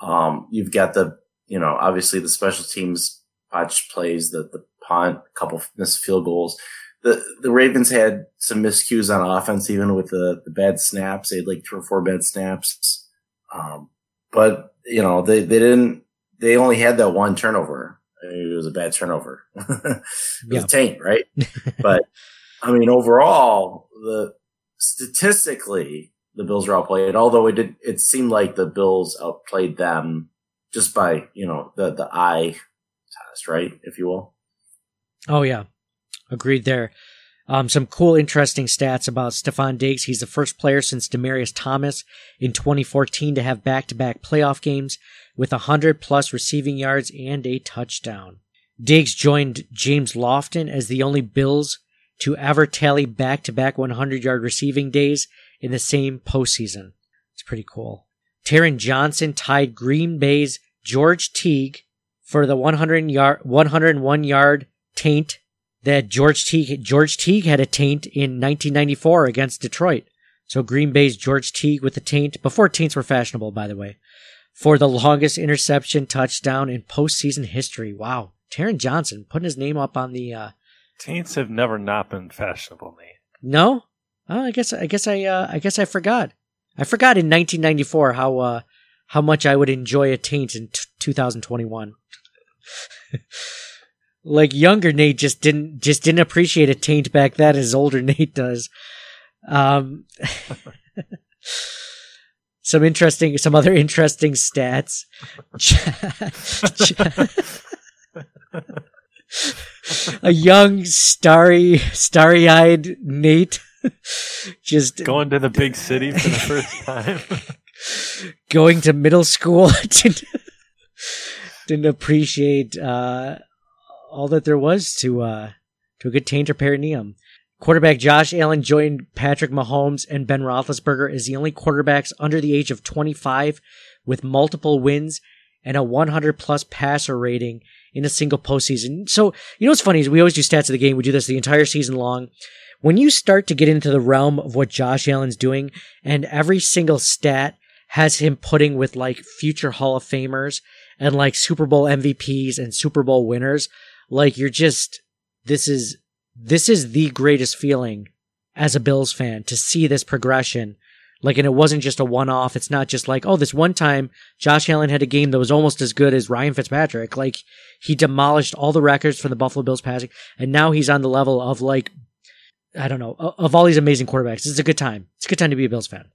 Um, you've got the you know obviously the special teams botched plays, the the punt, a couple missed field goals. the the Ravens had some miscues on offense, even with the, the bad snaps. They had like three or four bad snaps. Um, but you know, they, they didn't, they only had that one turnover. It was a bad turnover. it was Yeah. a taint, right? but I mean, overall, the statistically, the Bills were outplayed, although it did, it seemed like the Bills outplayed them just by, you know, the, the eye test, right? If you will. Oh yeah, agreed there. Um, some cool, interesting stats about Stefon Diggs. He's the first player since Demaryius Thomas in 2014 to have back-to-back playoff games with 100 plus receiving yards and a touchdown. Diggs joined James Lofton as the only Bills to ever tally back-to-back 100-yard receiving days in the same postseason. It's pretty cool. Taron Johnson tied Green Bay's George Teague for the 100 yard, 101 yard taint that George Teague, George Teague had a taint in 1994 against Detroit. So Green Bay's George Teague with a taint, before taints were fashionable, by the way, for the longest interception touchdown in postseason history. Wow. Taron Johnson putting his name up on the, uh, Taints have never not been fashionable, Nate. no? Oh, I guess, I guess I, uh, I guess I forgot. I forgot in 1994 how, uh, how much I would enjoy a taint in t- 2021. like younger Nate just didn't just didn't appreciate a taint back then as older Nate does. Um, some interesting, some other interesting stats. a young, starry, starry-eyed Nate just Going to the big city for the first time. going to middle school didn't, didn't appreciate uh, all that there was to uh, to a good taint or perineum. Quarterback Josh Allen joined Patrick Mahomes and Ben Roethlisberger as the only quarterbacks under the age of 25 with multiple wins and a 100 plus passer rating in a single postseason. So, you know what's funny is we always do stats of the game. We do this the entire season long. When you start to get into the realm of what Josh Allen's doing and every single stat has him putting with like future Hall of Famers and like Super Bowl MVPs and Super Bowl winners, like you're just, this is, this is the greatest feeling as a Bills fan to see this progression. Like, and it wasn't just a one off. It's not just like, oh, this one time Josh Allen had a game that was almost as good as Ryan Fitzpatrick. Like, he demolished all the records for the Buffalo Bills passing, and now he's on the level of like, I don't know, of all these amazing quarterbacks. It's a good time. It's a good time to be a Bills fan.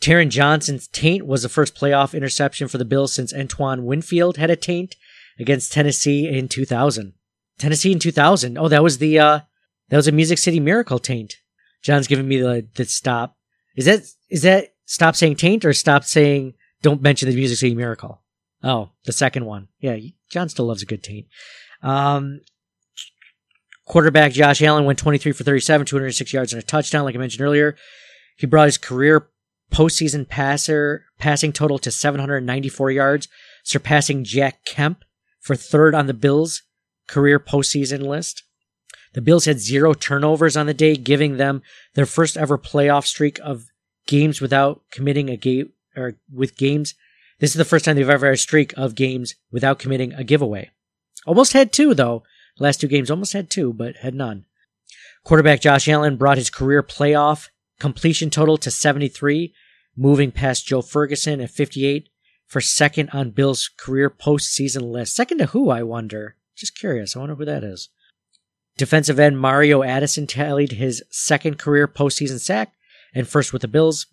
Taron Johnson's taint was the first playoff interception for the Bills since Antoine Winfield had a taint against Tennessee in 2000. Tennessee in 2000. Oh, that was the, uh, that was a Music City Miracle taint. John's giving me the, the stop. Is that, is that stop saying taint or stop saying don't mention the Music City Miracle? Oh, the second one. Yeah, John still loves a good taint. Um, quarterback Josh Allen went 23 for 37, 206 yards and a touchdown, like I mentioned earlier. He brought his career postseason passer passing total to 794 yards, surpassing Jack Kemp for third on the Bills' career postseason list. The Bills had zero turnovers on the day, giving them their first ever playoff streak of games without committing a game or with games. This is the first time they've ever had a streak of games without committing a giveaway. Almost had two though. Last two games almost had two, but had none. Quarterback Josh Allen brought his career playoff completion total to 73, moving past Joe Ferguson at 58 for second on Bill's career postseason list. Second to who, I wonder? Just curious. I wonder who that is. Defensive end Mario Addison tallied his second career postseason sack and first with the Bills.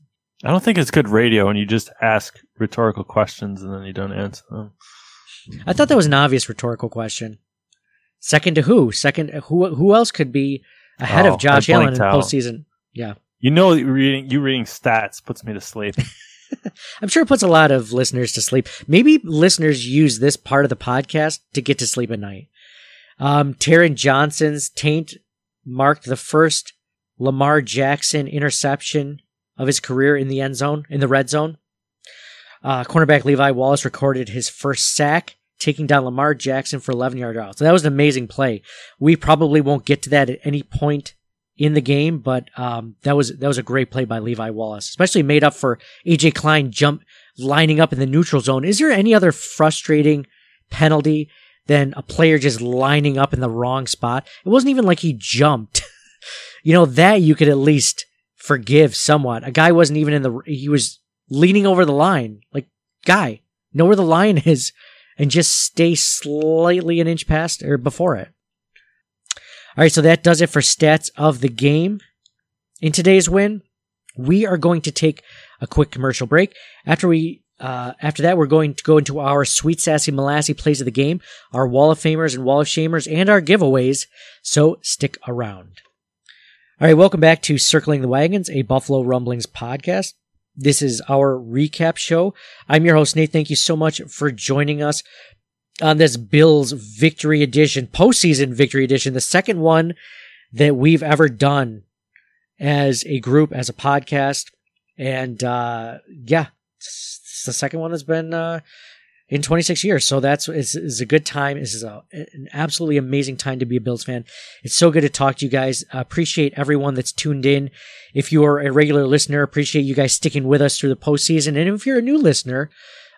I don't think it's good radio when you just ask rhetorical questions and then you don't answer them. I thought that was an obvious rhetorical question. Second to who? Second who? Who else could be ahead Oh, of Josh Allen in out. postseason? Yeah, You know, reading you reading stats puts me to sleep. I'm sure it puts a lot of listeners to sleep. Maybe listeners use this part of the podcast to get to sleep at night. Um, Taron Johnson's taint marked the first Lamar Jackson interception of his career in the end zone, in the red zone. Uh, cornerback Levi Wallace recorded his first sack, taking down Lamar Jackson for 11 yard out. So that was an amazing play. We probably won't get to that at any point in the game, but um, that was that was a great play by Levi Wallace, especially made up for AJ Klein jump lining up in the neutral zone. Is there any other frustrating penalty than a player just lining up in the wrong spot. It wasn't even like he jumped. you know, that you could at least forgive somewhat. A guy wasn't even in the, he was leaning over the line. Like, guy, know where the line is and just stay slightly an inch past or before it. All right, so that does it for stats of the game. In today's win, we are going to take a quick commercial break. After we uh, after that, we're going to go into our sweet sassy molassy plays of the game, our wall of famers and wall of shamers, and our giveaways. So stick around. All right, welcome back to Circling the Wagons, a Buffalo Rumblings podcast. This is our recap show. I'm your host, Nate. Thank you so much for joining us on this Bills Victory Edition, postseason Victory Edition, the second one that we've ever done as a group, as a podcast. And uh, yeah, it's the second one that's been uh, in 26 years. So that's it's, it's a good time. This is a, an absolutely amazing time to be a Bills fan. It's so good to talk to you guys. I appreciate everyone that's tuned in. If you are a regular listener, appreciate you guys sticking with us through the postseason. And if you're a new listener,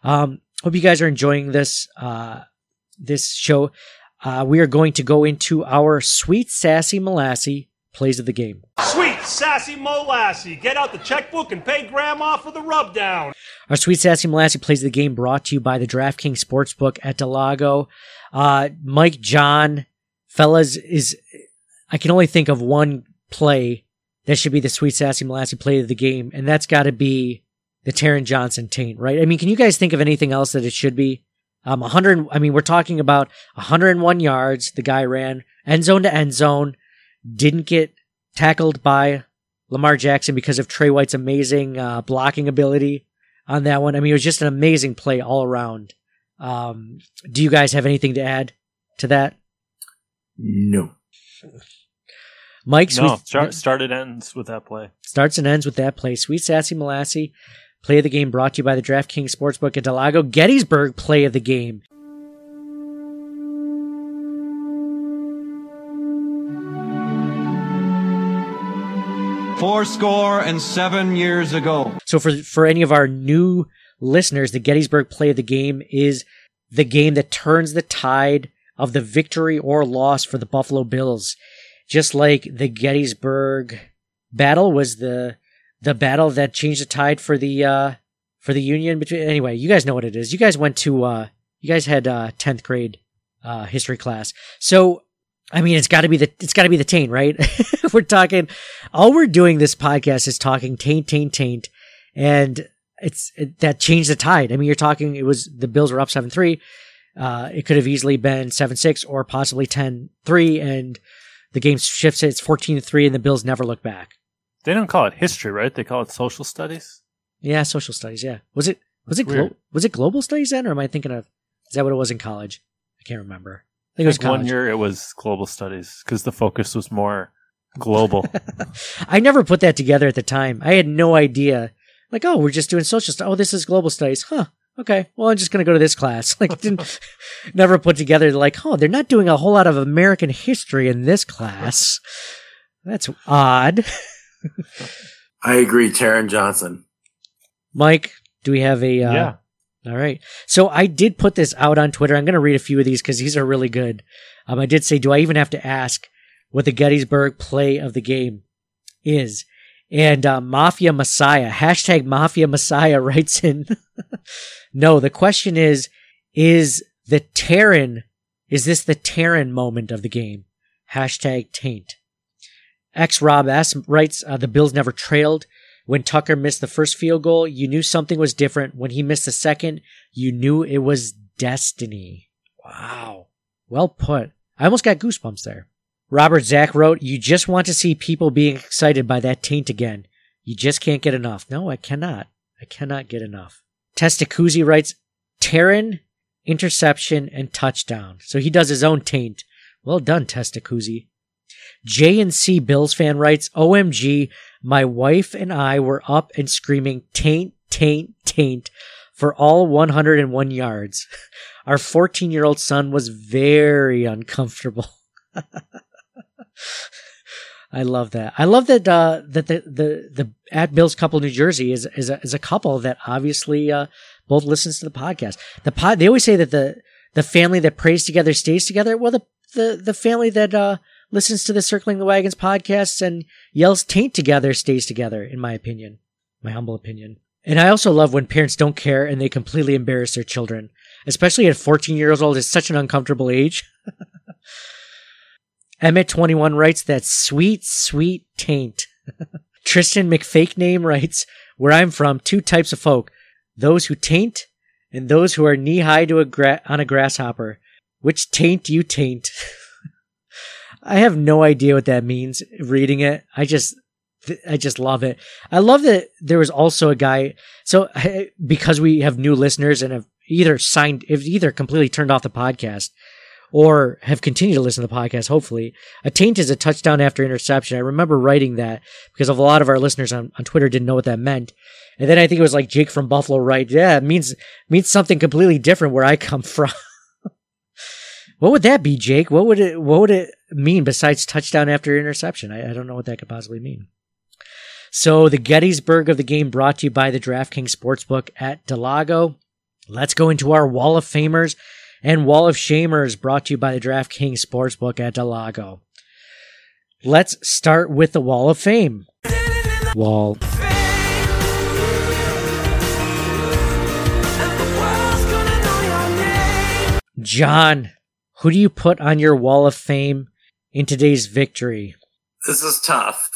um, hope you guys are enjoying this uh, this show. Uh, we are going to go into our sweet sassy molassy plays of the game. Sweet sassy molassy. Get out the checkbook and pay grandma for the rub down. Our sweet sassy molassy plays of the game brought to you by the DraftKings Sportsbook at del Lago. Uh, Mike John, fellas, is I can only think of one play that should be the sweet sassy molassy play of the game, and that's got to be the Taron Johnson taint, right? I mean, can you guys think of anything else that it should be? Um, 100. I mean, we're talking about 101 yards. The guy ran end zone to end zone, didn't get tackled by Lamar Jackson because of Tre White's amazing uh, blocking ability on that one. I mean, it was just an amazing play all around. Um, do you guys have anything to add to that? No. Mike's no, sweet, start, started ends with that play. starts and ends with that play. Sweet Sassy Molassy, play of the game brought to you by the DraftKings Sportsbook at del Lago. Gettysburg, play of the game. Four score and seven years ago. So for for any of our new listeners, the Gettysburg play of the game is the game that turns the tide of the victory or loss for the Buffalo Bills. Just like the Gettysburg battle was the the battle that changed the tide for the uh for the Union between anyway, you guys know what it is. You guys went to uh you guys had uh 10th grade uh history class. So I mean, it's got to be the it's got to be the taint, right? we're talking. All we're doing this podcast is talking taint, taint, taint, and it's it, that changed the tide. I mean, you're talking. It was the Bills were up seven three. Uh, it could have easily been seven six or possibly 10-3 and the game shifts. It's fourteen three, and the Bills never look back. They don't call it history, right? They call it social studies. Yeah, social studies. Yeah, was it was it glo- was it global studies then, or am I thinking of? Is that what it was in college? I can't remember. I think it was one year it was global studies because the focus was more global. I never put that together at the time. I had no idea. Like, oh, we're just doing social. Oh, this is global studies. Huh. Okay. Well, I'm just going to go to this class. Like, didn't, never put together like, oh, they're not doing a whole lot of American history in this class. That's odd. I agree, Taron Johnson. Mike, do we have a, uh, Yeah. all right. So I did put this out on Twitter. I'm going to read a few of these because these are really good. Um, I did say, do I even have to ask what the Gettysburg play of the game is? And uh, Mafia Messiah, hashtag Mafia Messiah writes in, no, the question is, is the Taron, is this the Taron moment of the game? Hashtag taint. X Rob S writes, uh, the Bills never trailed. When Tucker missed the first field goal, you knew something was different. When he missed the second, you knew it was destiny. Wow. Well put. I almost got goosebumps there. Robert Zach wrote, You just want to see people being excited by that taint again. You just can't get enough. No, I cannot. I cannot get enough. Testacuzzi writes, Taron, interception, and touchdown. So he does his own taint. Well done, Testacuzzi. J and C Bills fan writes, OMG, my wife and I were up and screaming taint, taint, taint for all 101 yards. Our 14 year old son was very uncomfortable. I love that. I love that uh, that the, the the at Bills couple New Jersey is is a, is a couple that obviously uh, both listens to the podcast. The pod they always say that the the family that prays together stays together. Well, the the the family that uh, listens to the Circling the Wagons podcasts and yells taint together stays together, in my opinion, my humble opinion. And I also love when parents don't care and they completely embarrass their children, especially at 14 years old. It's such an uncomfortable age. Emmett21 writes that sweet, sweet taint. Tristan McFake name writes, where I'm from, two types of folk, those who taint and those who are knee high to a gra- on a grasshopper. Which taint you taint? I have no idea what that means reading it. I just, I just love it. I love that there was also a guy. So because we have new listeners and have either signed, have either completely turned off the podcast or have continued to listen to the podcast, hopefully. A taint is a touchdown after interception. I remember writing that because of a lot of our listeners on, on Twitter didn't know what that meant. And then I think it was like Jake from Buffalo, right? Yeah, it means, means something completely different where I come from. What would that be, Jake? What would it, what would it mean besides touchdown after interception? I, I don't know what that could possibly mean. So the Gettysburg of the game brought to you by the DraftKings Sportsbook at del Lago. Let's go into our Wall of Famers and Wall of Shamers brought to you by the DraftKings Sportsbook at del Lago. Let's start with the Wall of Fame. Wall. John, who do you put on your Wall of Fame in today's victory? This is tough.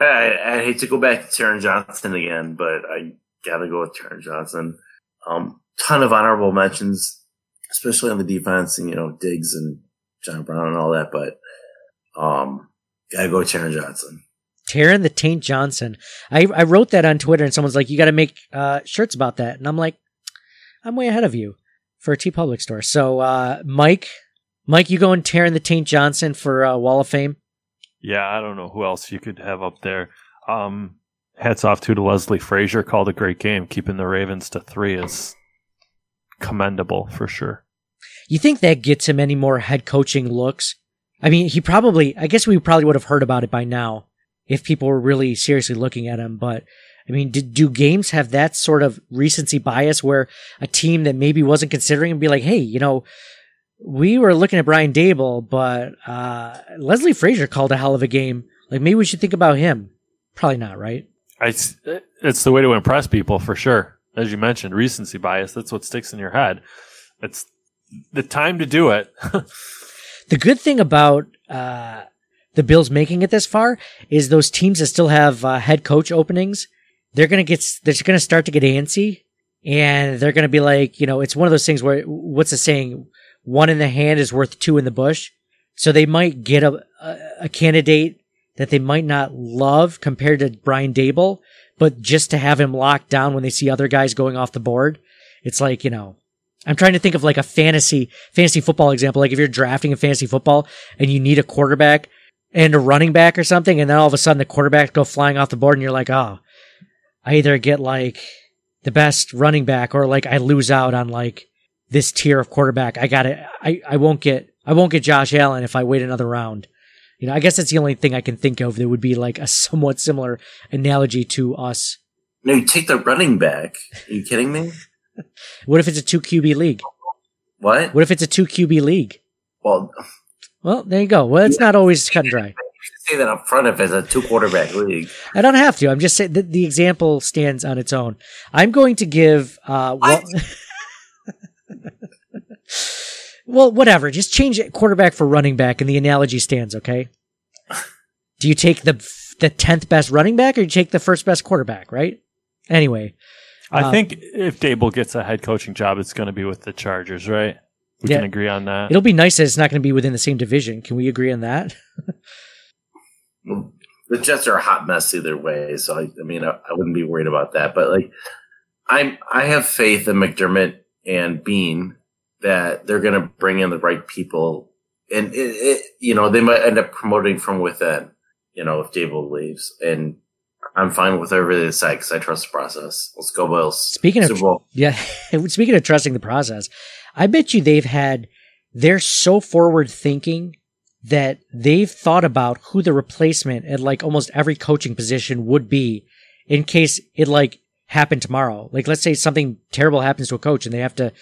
I, I hate to go back to Taron Johnson again, but I gotta go with Taron Johnson. Um, ton of honorable mentions, especially on the defense, and you know Diggs and John Brown and all that. But um, gotta go with Taron Johnson. Taron the Taint Johnson. I I wrote that on Twitter, and someone's like, "You got to make uh, shirts about that," and I'm like, "I'm way ahead of you for a TeePublic store." So, uh, Mike, Mike, you going Taron the Taint Johnson for uh, Wall of Fame? Yeah, I don't know who else you could have up there. Um, hats off to, to Leslie Frazier. Called a great game. Keeping the Ravens to three is commendable for sure. You think that gets him any more head coaching looks? I mean, he probably, I guess we probably would have heard about it by now if people were really seriously looking at him. But I mean, did, do games have that sort of recency bias where a team that maybe wasn't considering and be like, hey, you know, we were looking at Brian Daboll, but uh, Leslie Frazier called a hell of a game. Like maybe we should think about him. Probably not, right? It's, it's the way to impress people for sure. As you mentioned, recency bias. That's what sticks in your head. It's the time to do it. the good thing about uh, the Bills making it this far is those teams that still have uh, head coach openings. They're gonna get. They're gonna start to get antsy, and they're gonna be like, you know, it's one of those things where what's the saying? One in the hand is worth two in the bush. So they might get a, a, a candidate that they might not love compared to Brian Daboll, but just to have him locked down when they see other guys going off the board, it's like, you know, I'm trying to think of like a fantasy, fantasy football example. Like if you're drafting a fantasy football and you need a quarterback and a running back or something, and then all of a sudden the quarterbacks go flying off the board and you're like, oh, I either get like the best running back or like I lose out on like this tier of quarterback. I got it. I, I won't get, I won't get Josh Allen if I wait another round. You know, I guess that's the only thing I can think of that would be like a somewhat similar analogy to us. No, you take the running back. Are you kidding me? what if it's a two QB league? What? What if it's a two QB league? Well, well, there you go. Well, it's yeah. not always cut and dry. Say that up front if it's a two quarterback league. I don't have to. I'm just saying that the example stands on its own. I'm going to give. Uh, well, well, whatever. Just change it quarterback for running back, and the analogy stands. Okay. Do you take the the tenth best running back, or you take the first best quarterback? Right. Anyway, I uh, think if Daboll gets a head coaching job, it's going to be with the Chargers, right? We yeah, can agree on that. It'll be nice that it's not going to be within the same division. Can we agree on that? well, the Jets are a hot mess either way, so I, I mean, I, I, wouldn't be worried about that. But like, I'm I have faith in McDermott and Beane that they're going to bring in the right people, and it, it, you know they might end up promoting from within. You know, if Daboll leaves, and I'm fine with whatever they decide because I trust the process. Let's go Bills. Speaking Super of Bowl. yeah, speaking of trusting the process, I bet you they've had they're so forward thinking that they've thought about who the replacement at like almost every coaching position would be in case it like happened tomorrow. Like let's say something terrible happens to a coach and they have to,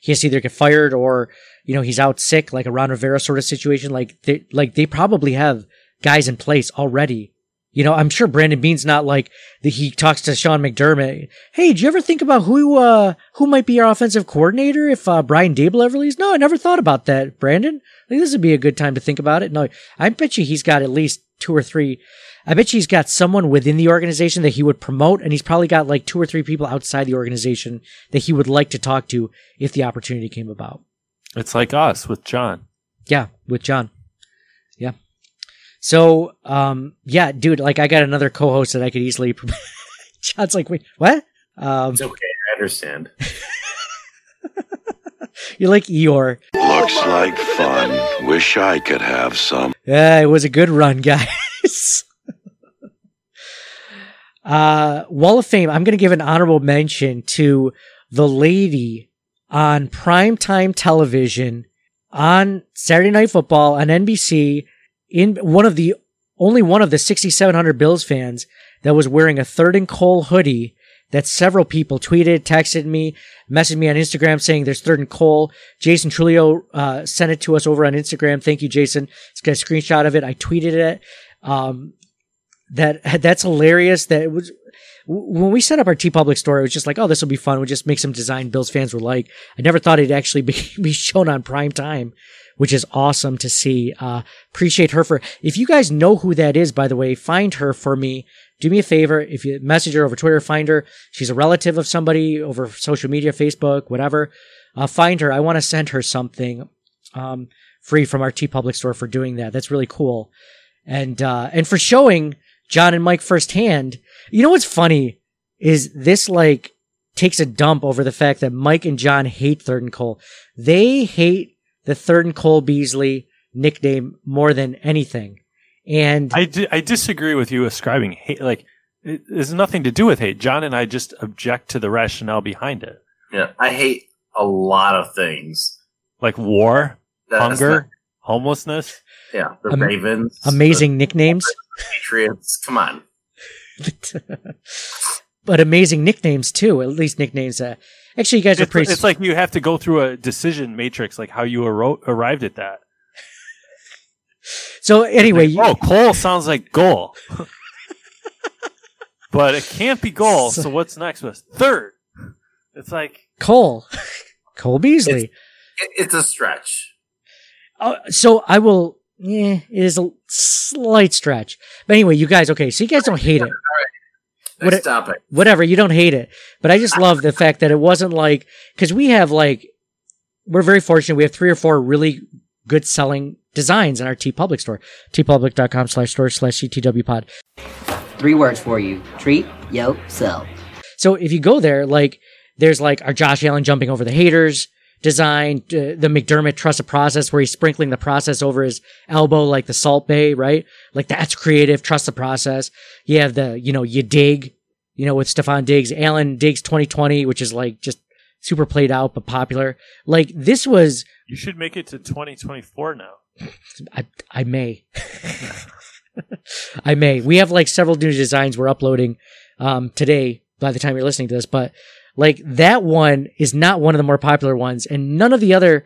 he has to either get fired or, you know, he's out sick, like a Ron Rivera sort of situation. Like they, like they probably have guys in place already. You know, I'm sure Brandon Beane's not like that. He talks to Sean McDermott. Hey, did you ever think about who, uh, who might be our offensive coordinator if, uh, Brian Daboll ever leaves? No, I never thought about that, Brandon. I think this would be a good time to think about it. No, I bet you he's got at least two or three. I bet you he's got someone within the organization that he would promote, and he's probably got like two or three people outside the organization that he would like to talk to if the opportunity came about. It's like us with John. Yeah, with John. Yeah. So, um, yeah, dude, like I got another co-host that I could easily. John's like, wait, what? Um, It's okay. I understand. you're like Eeyore. Looks like fun. Wish I could have some. Yeah, it was a good run, guys. uh, Wall of Fame. I'm going to give an honorable mention to the lady on primetime television on Saturday Night Football on NBC in one of the only one of the 6,700 Bills fans that was wearing a third and Cole hoodie that several people tweeted, texted me, messaged me on Instagram saying there's third and Cole. Jason Trulio uh, sent it to us over on Instagram. Thank you, Jason. It's got a screenshot of it. I tweeted it. Um, that that's hilarious. That it was when we set up our TeePublic store. It was just like, oh, this will be fun. We'll just make some design Bills fans were like. I never thought it'd actually be, be shown on prime time, which is awesome to see. Uh, appreciate her for. If you guys know who that is, by the way, find her for me. Do me a favor. If you message her over Twitter, find her. She's a relative of somebody over social media, Facebook, whatever. Uh, find her. I want to send her something, um, free from our TeePublic store for doing that. That's really cool. And, uh, and for showing John and Mike firsthand. You know what's funny is this like takes a dump over the fact that Mike and John hate Third and Cole. They hate the Third and Cole Beasley nickname more than anything. And I, di- I disagree with you ascribing hate. Like, it has nothing to do with hate. John and I just object to the rationale behind it. Yeah, I hate a lot of things. Like war, That's hunger, not- homelessness. Yeah, the Am- Ravens, amazing nicknames, the Patriots. Come on. but amazing nicknames too. At least nicknames that actually you guys are It's, pretty. it's like you have to go through a decision matrix, like how you arro- arrived at that. so anyway, you, Oh, Cole sounds like goal. but it can't be goal, so what's next was third. It's like Cole, Cole Beasley. It, it's a stretch. Uh, so I will. Yeah, it is a slight stretch. But anyway, you guys, okay, so you guys don't hate it. Next What- topic. Whatever, you don't hate it. But I just love the fact that it wasn't like, cause we have like, we're very fortunate. We have three or four really good selling designs in our TeePublic store. teepublic.com slash store slash CTW pod. Three words for you. Treat yourself. So if you go there, like, there's like our Josh Allen jumping over the haters design, uh, the McDermott trust the process where he's sprinkling the process over his elbow like the Salt Bae, right? Like that's creative. Trust the process. You have the, you know, you dig, you know, with Stefon Diggs, Allen Diggs 2020, which is like just super played out but popular. Like this was, you should make it to 2024 now. I, I may. I may. We have like several new designs we're uploading um, today by the time you're listening to this, but like that one is not one of the more popular ones, and none of the other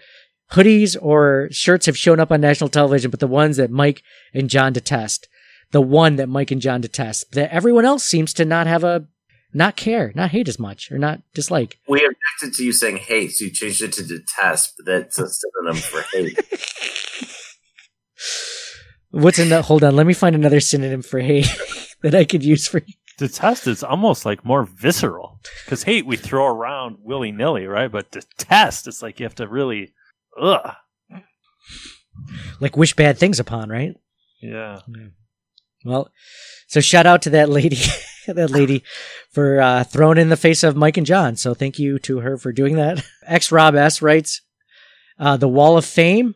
hoodies or shirts have shown up on national television, but the ones that Mike and John detest. The one that Mike and John detest. That everyone else seems to not have a not care, not hate as much, or not dislike. We objected to you saying hate, so you changed it to detest, but that's a synonym for hate. What's in that? Hold on, let me find another synonym for hate that I could use for you. Detest is almost like more visceral because hate we throw around willy nilly, right? But detest, it's like you have to really, ugh, Like wish bad things upon, right? yeah. Well, so shout out to that lady, that lady for uh, throwing in the face of Mike and John. So thank you to her for doing that. X Rob S writes, uh, the Wall of Fame,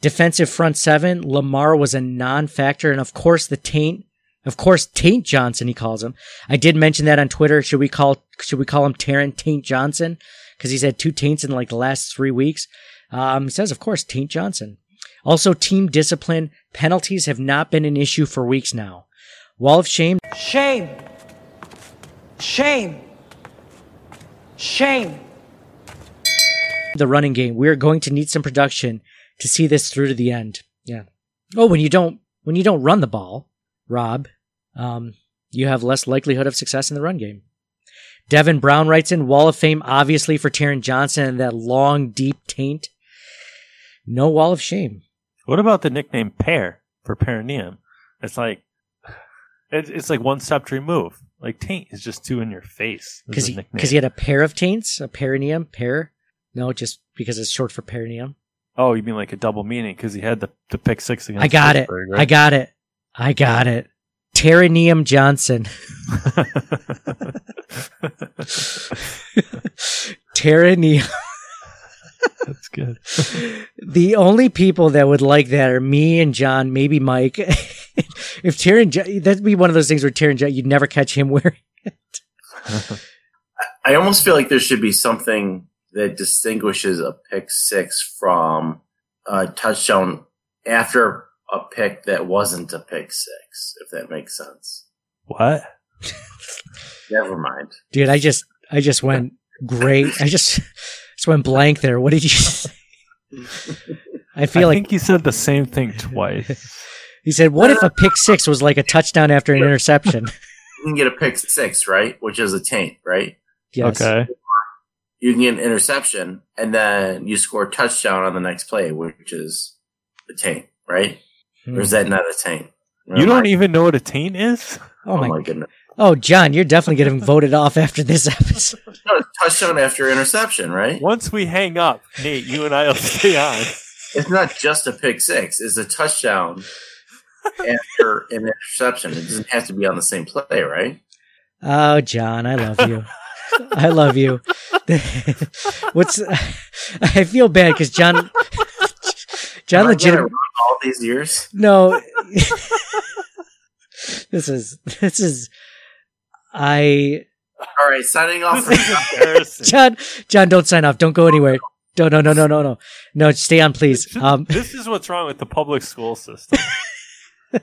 defensive front seven. Lamar was a non-factor, and of course the taint. Of course, Taint Johnson, he calls him. I did mention that on Twitter. Should we call should we call him Taron Taint Johnson? Because he's had two taints in like the last three weeks. Um, he says, of course, Taint Johnson. Also, team discipline. Penalties have not been an issue for weeks now. Wall of shame. Shame. Shame. Shame. the running game. We're going to need some production to see this through to the end. Yeah. Oh, when you don't when you don't run the ball, Rob, um, you have less likelihood of success in the run game. Devin Brown writes in Wall of Fame, obviously for Taron Johnson and that long, deep taint. No wall of shame. What about the nickname Pear for perineum? It's like it, it's like one step to remove. Like taint is just too in your face. Because he, he had a pair of taints, a perineum, pair. No, just because it's short for perineum. oh, you mean like a double meaning because he had the, the pick six against. I got it. Pittsburgh, I got it. I got it. Perineum Johnson. Perineum. That's good. the only people that would like that are me and John, maybe Mike. if Taron, that'd be one of those things where Taron, you'd never catch him wearing. It. I almost feel like there should be something that distinguishes a pick six from a touchdown after a pick that wasn't a pick six, if that makes sense. What? Never mind. Dude, I just, I just went great. I just, just went blank there. What did you say? I feel I like think he said the same thing twice. he said, "What if a pick six was like a touchdown after an interception?" You can get a pick six, right? Which is a taint, right? Yes. Okay. You can get an interception and then you score a touchdown on the next play, which is a taint, right? Or is hmm. that not a taint? You don't even know what a taint is? Oh, my, my goodness. Oh, John, you're definitely getting voted off after this episode. No, touchdown after interception, right? Once we hang up, Nate, you and I will stay on. It's not just a pick six; it's a touchdown after an interception. It doesn't have to be on the same play, right? Oh, John, I love you. I love you. What's? I feel bad because John, John, Am legit. gonna run all these years. No, this is this is. I All right, signing off. For. John, John, don't sign off. Don't go anywhere. No, no, no, no, no, no, no. Stay on, please. Um, This is what's wrong with the public school system.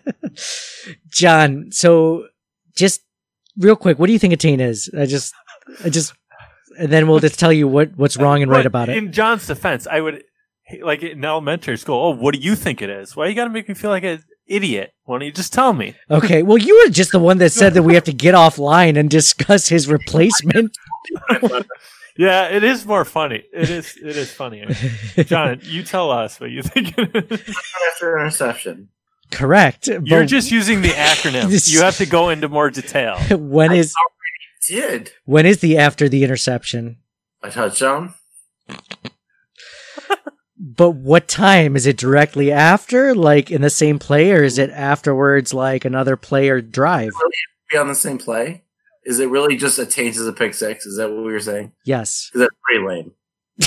John. So, just real quick, what do you think a teen is? I just, I just, and then we'll just tell you what what's wrong and right about it. In John's defense, I would like in elementary school. Oh, what do you think it is? Why you got to make me feel like an idiot? Why don't you just tell me? Okay. Well, you were just the one that said that we have to get offline and discuss his replacement. Yeah, it is more funny. It is. It is funnier. John, you tell us what you think. it is. after interception. Correct. You're just using the acronym. This- You have to go into more detail. when is Did when is the after the interception? a touchdown? But what time is it directly after, like in the same play, or is it afterwards, like another play or drive? Be on the same play? Is it really just a taint as a pick six? Is that what we were saying? Yes. 'Cause that's pretty lame.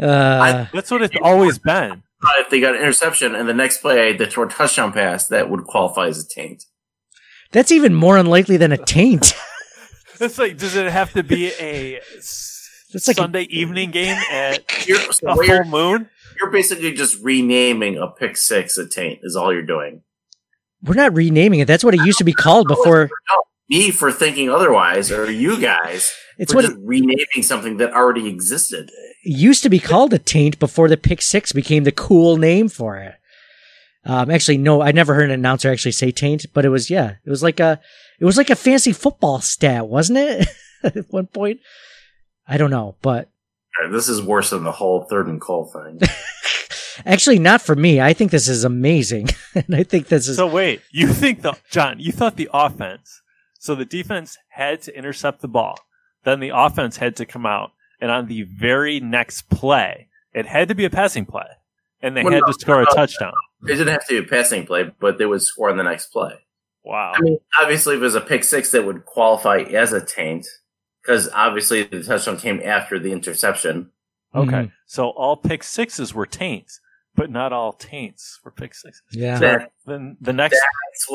Uh, That's what it's always been. If they got an interception and the next play they throw a touchdown pass, that would qualify as a taint. that's even more unlikely than a taint. It's like, does it have to be a s- It's like a- Sunday evening game at You're, a full moon? you're basically just renaming a pick six a taint is all you're doing. We're not renaming it. That's what it used to be called before. Me for thinking otherwise, or you guys It's for what just renaming something that already existed. It used to be called a taint before the pick six became the cool name for it. Um, actually, no, I never heard an announcer actually say taint, but it was yeah, it was like a, it was like a fancy football stat, wasn't it? At one point, I don't know, but This is worse than the whole third and Cole thing. actually, not for me. I think this is amazing, and I think this is So wait, you think the John? You thought the offense? So the defense had to intercept the ball, then the offense had to come out, and on the very next play, it had to be a passing play, and they Well, had no, to score a touchdown. It didn't have to be a passing play, but they would score on the next play. Wow. I mean, obviously, if it was a pick six, that would qualify as a taint because obviously the touchdown came after the interception. Okay, Mhm. so all pick sixes were taints, but not all taints were pick sixes. Yeah. So That- then the next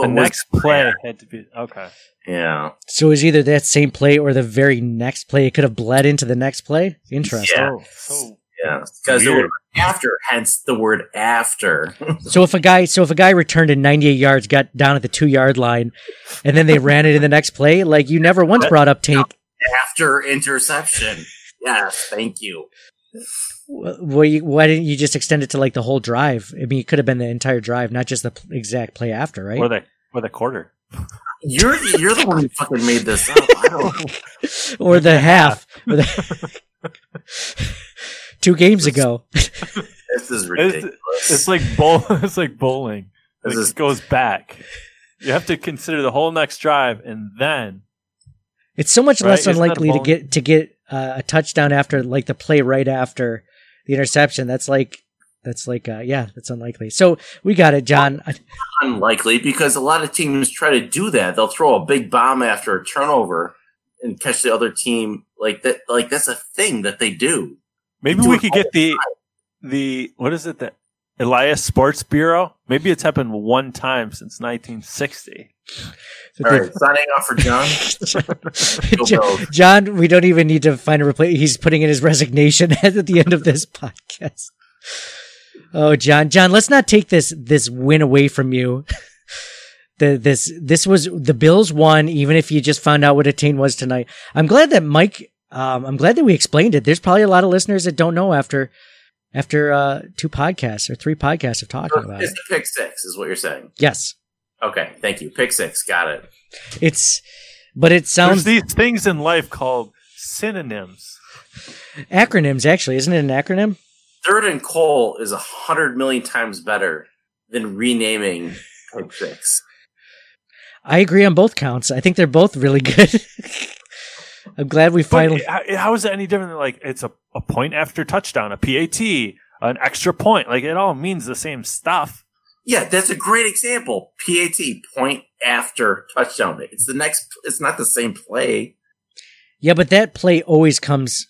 the next play planned. had to be okay. Yeah. so. It was either that same play or the very next play. It could have bled into the next play. Interesting. Yeah. Oh, so Yeah. Because it Weird. would after, hence the word after. So if a guy, so if a guy returned in 98 yards, got down at the two yard line, and then they ran it in the next play, like you never once brought up taint after interception. Yes, thank you. Well, you, why didn't you just extend it to like the whole drive? I mean, it could have been the entire drive, not just the p- exact play after, right? Or the or the quarter. You're you're the one who fucking made this up. I don't. or the half. Or the- Two games ago. This is ridiculous. It's, it's like bowl. It's like bowling. This Like, is- goes back. You have to consider the whole next drive, and then It's so much Right? less Isn't unlikely to get to get uh, a touchdown after like the play right after the interception. That's like that's like uh, yeah, that's unlikely. So we got it, John. I- unlikely because a lot of teams try to do that. They'll throw a big bomb after a turnover and catch the other team like that. Like that's a thing that they do. maybe Do we could get the the what is it that Elias Sports Bureau? Maybe it's happened one time since 1960. All right, signing off for John. John, we don't even need to find a replace. He's putting in his resignation at the end of this podcast. Oh, John, John, let's not take this this win away from you. The, this this was the Bills won, even if you just found out what a team was tonight. I'm glad that Mike. Um, I'm glad that we explained it. There's probably a lot of listeners that don't know after after uh, two podcasts or three podcasts of talking about it. It's the pick six, is what you're saying. Yes, Okay, thank you. Pick six, got it. it's but it There's sounds these things in life called synonyms. acronyms. Actually, isn't it an acronym? Third and Cole is a hundred million times better than renaming pick six. I agree on both counts. I think they're both really good. I'm glad we finally. how, how is it any different than like it's a, a point after touchdown, a PAT, an extra point? Like it all means the same stuff. Yeah, that's a great example. PAT point after touchdown. It's the next. It's not the same play. Yeah, but that play always comes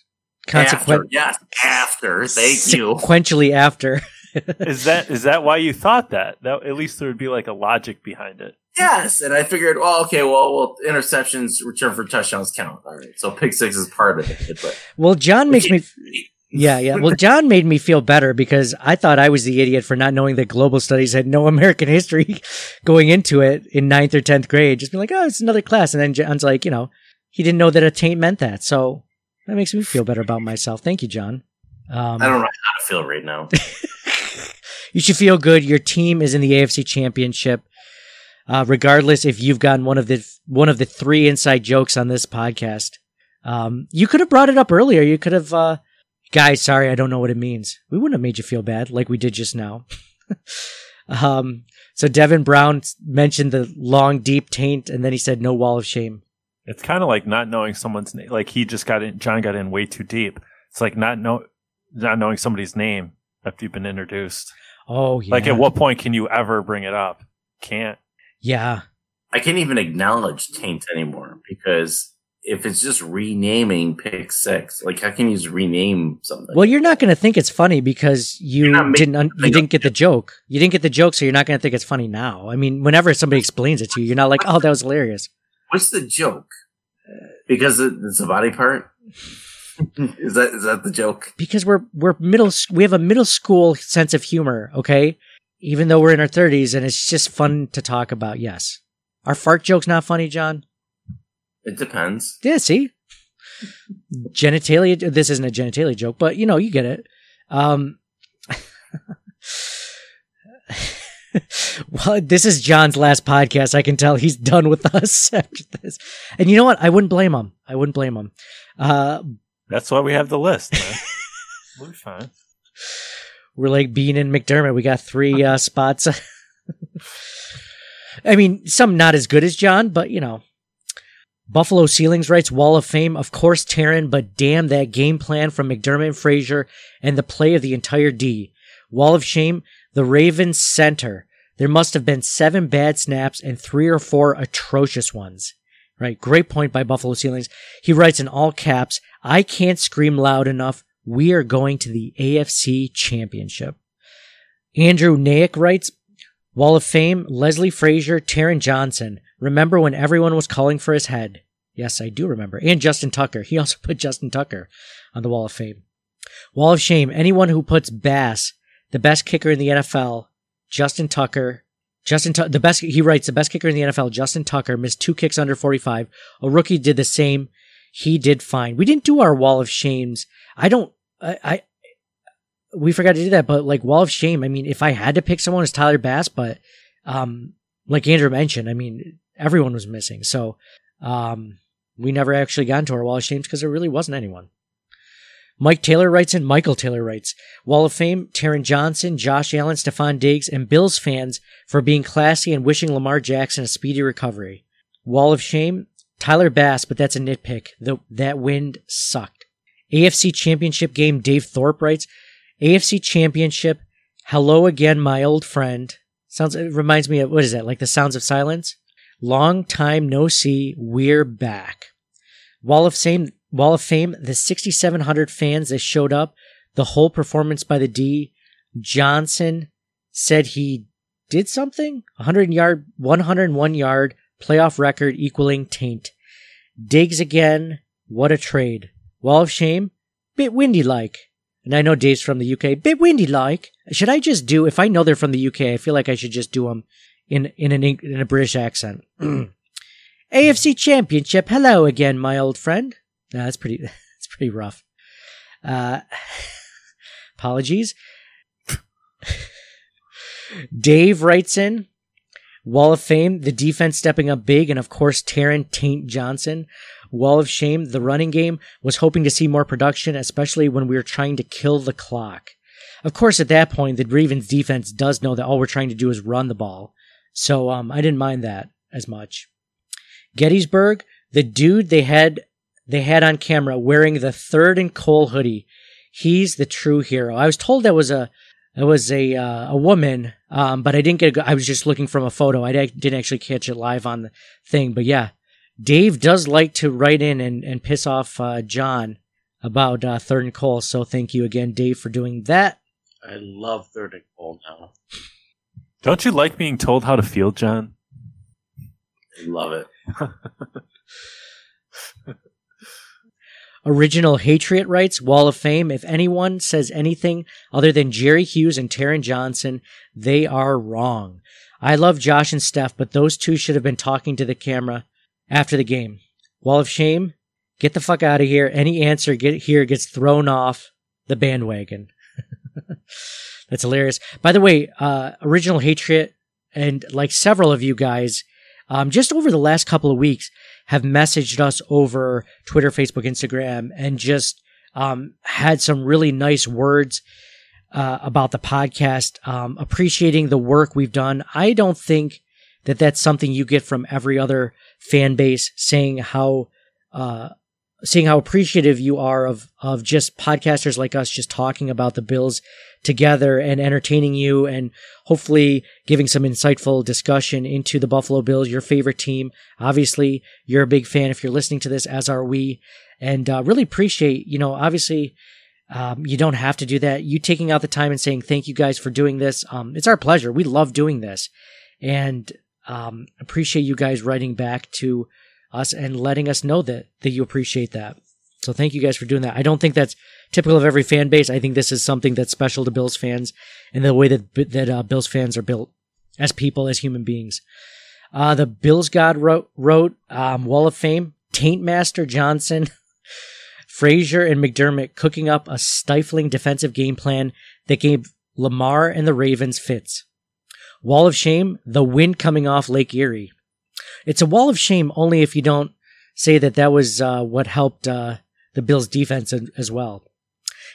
After, consequent yes, after. Thank you. sequentially after. Is that is that why you thought that? That at least there would be like a logic behind it. Yes, and I figured, well, okay, well, well, interceptions, return for touchdowns count. All right, so pick six is part of it. But Well, John makes me. Yeah, yeah. Well, John made me feel better because I thought I was the idiot for not knowing that global studies had no American history going into it in ninth or tenth grade. Just be like, oh, it's another class, and then John's like, you know, he didn't know that a taint meant that. So that makes me feel better about myself. Thank you, John. Um, I don't know how to feel right now. you should feel good. Your team is in the AFC Championship. Uh, regardless if you've gotten one of the one of the three inside jokes on this podcast, um, you could have brought it up earlier. You could have, uh, guys. Sorry, I don't know what it means. We wouldn't have made you feel bad like we did just now. um, so Devin Brown mentioned the long, deep taint, and then he said no wall of shame. It's kind of like not knowing someone's name. Like he just got in. John got in way too deep. It's like not know not knowing somebody's name after you've been introduced. Oh yeah, Like at what point can you ever bring it up? Can't. yeah. I can't even acknowledge taint anymore because if it's just renaming pick six, like how can you just rename something? Well, you're not going to think it's funny because you didn't un- you didn't get the joke. You didn't get the joke, so you're not going to think it's funny now. I mean, whenever somebody explains it to you, you're not like, "Oh, that was hilarious." What's the joke? Because it- it's a body part. is that is that the joke? Because we're we're middle we have a middle school sense of humor, okay? Even though we're in our 30s and it's just fun to talk about. Yes. Are fart jokes not funny, John? It depends. Yeah, see? Genitalia this isn't a genitalia joke, but you know, you get it. Um Well, this is John's last podcast. I can tell he's done with us after this. And you know what? I wouldn't blame him. I wouldn't blame him. Uh, That's why we have the list. We'll be fine. we're like Beane and McDermott. We got three uh, spots. I mean, some not as good as John, but you know. Buffalo Ceilings writes Wall of Fame, of course, Taron, but damn that game plan from McDermott and Frazier and the play of the entire D. Wall of Shame, the Ravens center. There must have been seven bad snaps and three or four atrocious ones. Right. Great point by Buffalo Ceilings. He writes in all caps, I can't scream loud enough. We are going to the AFC championship. Andrew Naik writes, Wall of Fame, Leslie Frazier, Taron Johnson. Remember when everyone was calling for his head? Yes, I do remember. And Justin Tucker. He also put Justin Tucker on the Wall of Fame. Wall of Shame, anyone who puts Bass, the best kicker in the NFL, Justin Tucker, Justin, Tu- the best, he writes, the best kicker in the NFL, Justin Tucker, missed two kicks under 45. A rookie did the same. he did fine. We didn't do our wall of shames. I don't, I, I, we forgot to do that, but like wall of shame. I mean, if I had to pick someone, it's Tyler Bass, but, um, like Andrew mentioned, I mean, everyone was missing. So, um, we never actually got into our wall of shames because there really wasn't anyone. Mike Taylor writes and Michael Taylor writes, Wall of Fame, Taron Johnson, Josh Allen, Stefon Diggs, and Bills fans for being classy and wishing Lamar Jackson a speedy recovery. Wall of Shame, Tyler Bass, but that's a nitpick. The, that wind sucked. AFC Championship game, Dave Thorpe writes, AFC Championship, hello again, my old friend. Sounds, it reminds me of, what is that, like the Sounds of Silence? Long time no see, we're back. Wall of Fame, Wall of Fame, the 6,700 fans that showed up, the whole performance by the D. Johnson said he did something. 100 yard, 101 yard playoff record equaling taint. Diggs again. What a trade. Wall of Shame, bit windy like. And I know Dave's from the UK, bit windy like. Should I just do, if I know they're from the UK, I feel like I should just do them in, in an, in a British accent. AFC Championship. Hello again, my old friend. That's pretty. That's pretty rough. Uh, apologies. Dave writes in Wall of Fame, the defense stepping up big, and of course Taron Taint Johnson. Wall of Shame, the running game was hoping to see more production, especially when we were trying to kill the clock. Of course, at that point, the Ravens defense does know that all we're trying to do is run the ball, so um, I didn't mind that as much. Gettysburg, the dude they had they had on camera wearing the third and Cole hoodie. He's the true hero. I was told that was a it was a uh, a woman, um, but I didn't get. A, I was just looking from a photo. I didn't actually catch it live on the thing. But yeah, Dave does like to write in and, and piss off uh, John about uh, third and Cole. So thank you again, Dave, for doing that. I love third and Cole now. Don't you like being told how to feel, John? I love it. Original Hatriot writes, Wall of Fame, if anyone says anything other than Jerry Hughes and Taron Johnson, they are wrong. I love Josh and Steph, but those two should have been talking to the camera after the game. Wall of Shame, get the fuck out of here. Any answer get here gets thrown off the bandwagon. That's hilarious. By the way, uh, Original Hatriot and like several of you guys, um, just over the last couple of weeks have messaged us over Twitter, Facebook, Instagram, and just um, had some really nice words uh, about the podcast, um, appreciating the work we've done. I don't think that that's something you get from every other fan base saying how uh, seeing how appreciative you are of of just podcasters like us just talking about the Bills together and entertaining you and hopefully giving some insightful discussion into the Buffalo Bills, your favorite team. Obviously, you're a big fan if you're listening to this, as are we, and uh, really appreciate you know obviously. Um, you don't have to do that. You taking out the time and saying thank you guys for doing this. Um, it's our pleasure. We love doing this, and um, appreciate you guys writing back to us and letting us know that that you appreciate that. So thank you guys for doing that. I don't think that's typical of every fan base. I think this is something that's special to Bills fans and the way that that uh, Bills fans are built as people, as human beings. Uh, the Bills God wrote, wrote um, Wall of Fame, Taint Master Johnson, Frazier, and McDermott cooking up a stifling defensive game plan that gave Lamar and the Ravens fits. Wall of Shame, the wind coming off Lake Erie. It's a wall of shame only if you don't say that that was uh, what helped uh, the Bills' defense as well.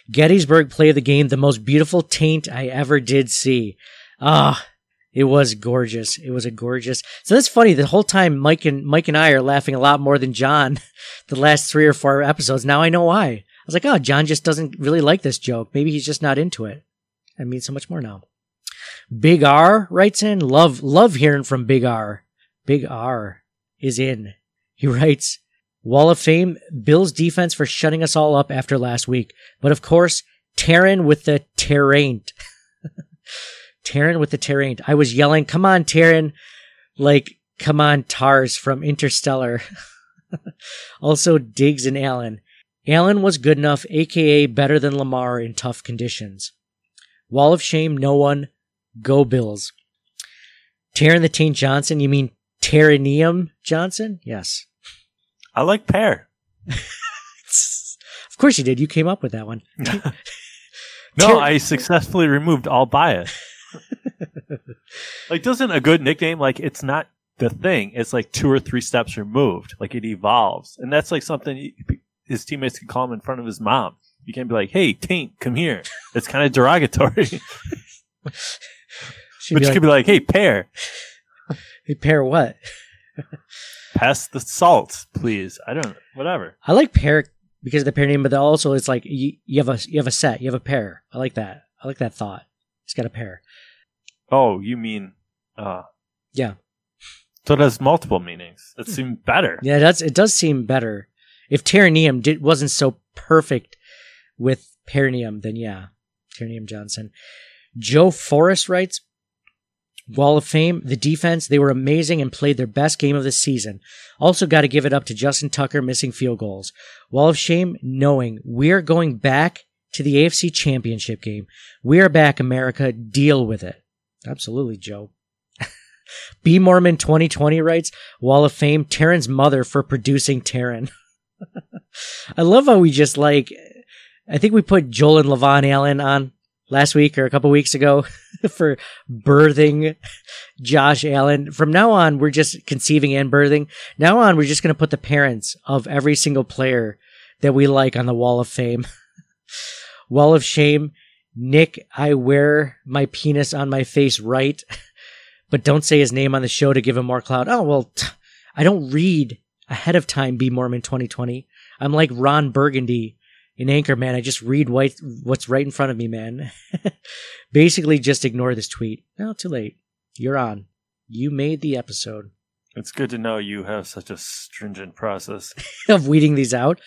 Gettysburg played the game, the most beautiful taint I ever did see. Ah, it was gorgeous. It was a gorgeous. So that's funny. The whole time, Mike and Mike and I are laughing a lot more than John. The last three or four episodes. Now I know why. I was like, oh, John just doesn't really like this joke. Maybe he's just not into it. I mean so much more now. Big R writes in. Love love hearing from Big R. Big R is in. He writes, Wall of Fame, Bills defense for shutting us all up after last week. But of course, Taron with the terrain. Taron with the terrain. I was yelling, come on, Taron. Like, come on, Tars from Interstellar. also, Diggs and Allen. Allen was good enough, aka better than Lamar in tough conditions. Wall of shame, no one. Go Bills. Taron the Taint Johnson, you mean Terranium Johnson? Yes. I like pear. Of course you did. You came up with that one. No, I successfully removed all bias. like, doesn't a good nickname like it's not the thing? It's like two or three steps removed. Like it evolves, and that's like something he- his teammates can call him in front of his mom. You can't be like, "Hey, Taint, come here." It's kind of derogatory. But you like, could be like, "Hey, pear, hey, pair what? Pass the salt, please." I don't, whatever. I like pair because of the pair name, but also it's like you, you have a you have a set, you have a pair. I like that. I like that thought. It's got a pair. Oh, you mean, uh, Yeah, so it has multiple meanings. That seems better. yeah. That's it. Does seem better if Tyrannium did wasn't so perfect with Perineum, then yeah, Tyrannium Johnson. Joe Forrest writes, Wall of Fame, the defense, they were amazing and played their best game of the season. Also got to give it up to Justin Tucker missing field goals. Wall of Shame, knowing we're going back to the AFC Championship game. We are back, America. Deal with it. Absolutely, Joe. B Mormon 2020 writes, Wall of Fame, Taron's mother for producing Taryn. I love how we just like, I think we put Joel and LaVonne Allen on last week or a couple weeks ago for birthing Josh Allen. From now on, we're just conceiving and birthing. Now on, we're just going to put the parents of every single player that we like on the wall of fame. wall of shame. Nick, I wear my penis on my face right, but don't say his name on the show to give him more clout. Oh, well, I don't read ahead of time Be Mormon 2020. I'm like Ron Burgundy in Anchor, man, I just read white, what's right in front of me, man. Basically, just ignore this tweet. No, too late. You're on. You made the episode It's good to know you have such a stringent process. of weeding these out.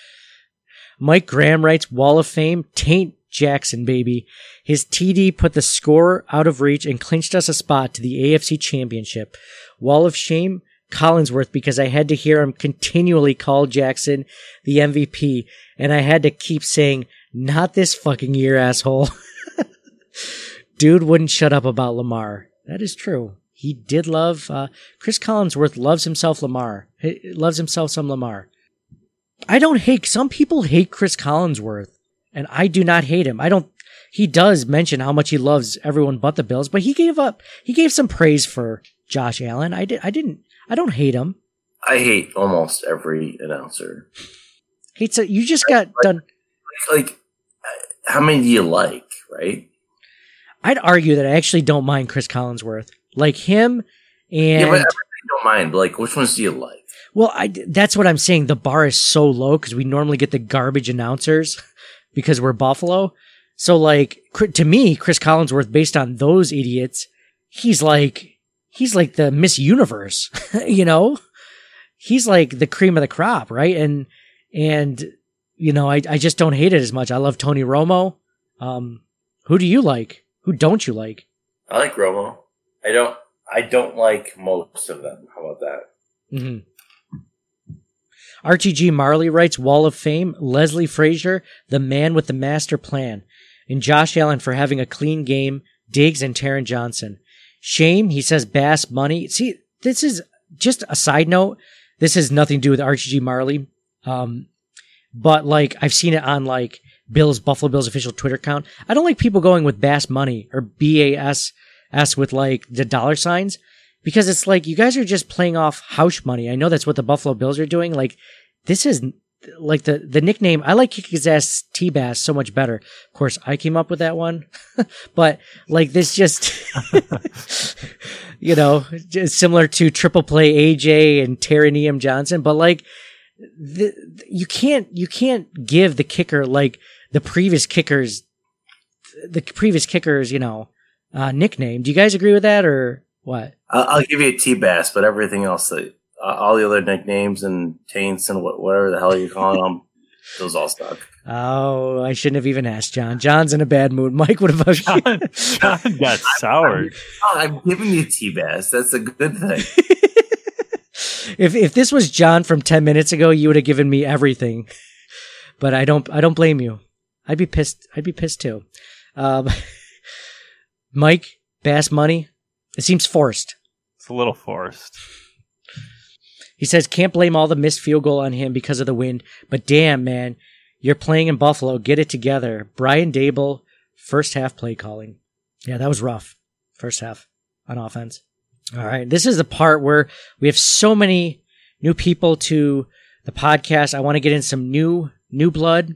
Mike Graham writes Wall of Fame, Taint Jackson, baby. His TD put the score out of reach and clinched us a spot to the AFC Championship. Wall of Shame, Collinsworth, because I had to hear him continually call Jackson the MVP, and I had to keep saying, not this fucking year, asshole. Dude wouldn't shut up about Lamar. That is true. He did love, uh, Chris Collinsworth loves himself Lamar. He loves himself some Lamar. I don't hate, some people hate Chris Collinsworth, and I do not hate him. I don't, he does mention how much he loves everyone but the Bills, but he gave up, he gave some praise for Josh Allen. I did, I didn't, I don't hate him. I hate almost every announcer. Hates it. You just got done. Like, uh, how many do you like, right? I'd argue that I actually don't mind Chris Collinsworth. Like him and yeah, but I don't mind. But like, which ones do you like? Well, I, that's what I'm saying. The bar is so low because we normally get the garbage announcers because we're Buffalo. So, like, to me, Chris Collinsworth, based on those idiots, he's like, he's like the Miss Universe, you know? He's like the cream of the crop, right? And, and, you know, I, I just don't hate it as much. I love Tony Romo. Um, who do you like? Who don't you like? I like Romo. I don't. I don't like most of them. How about that? hmm RTG Marley writes Wall of Fame, Leslie Frazier, the man with the master plan, and Josh Allen for having a clean game, Diggs and Taron Johnson. Shame, he says Bass Money. See, this is just a side note. This has nothing to do with RTG Marley. Um, but like I've seen it on like Bill's Buffalo Bills official Twitter account. I don't like people going with Bass Money or B A S S with like the dollar signs because it's like you guys are just playing off house money. I know that's what the Buffalo Bills are doing. Like this is like the the nickname. I like kick his ass T Bass so much better. Of course, I came up with that one, but like this just you know just similar to Triple Play AJ and Terranium Johnson, but like the, you can't you can't give the kicker like the previous kickers the previous kickers you know uh, nickname. Do you guys agree with that or what? I'll, I'll give you a T Bass, but everything else, that uh, all the other nicknames and taints and what, whatever the hell you're calling them, those all suck. Oh, I shouldn't have even asked John. John's in a bad mood. Mike, what about John? John got soured. Oh, I'm giving you T Bass. That's a good thing. If if this was John from ten minutes ago, you would have given me everything. But I don't. I don't blame you. I'd be pissed. I'd be pissed too. Um, Mike Bass Money. It seems forced. It's a little forced. He says can't blame all the missed field goal on him because of the wind, but damn man, You're playing in Buffalo. Get it together. Brian Daboll, first half play calling. Yeah, that was rough. First half on offense. All right. This is the part where we have so many new people to the podcast. I want to get in some new, new blood.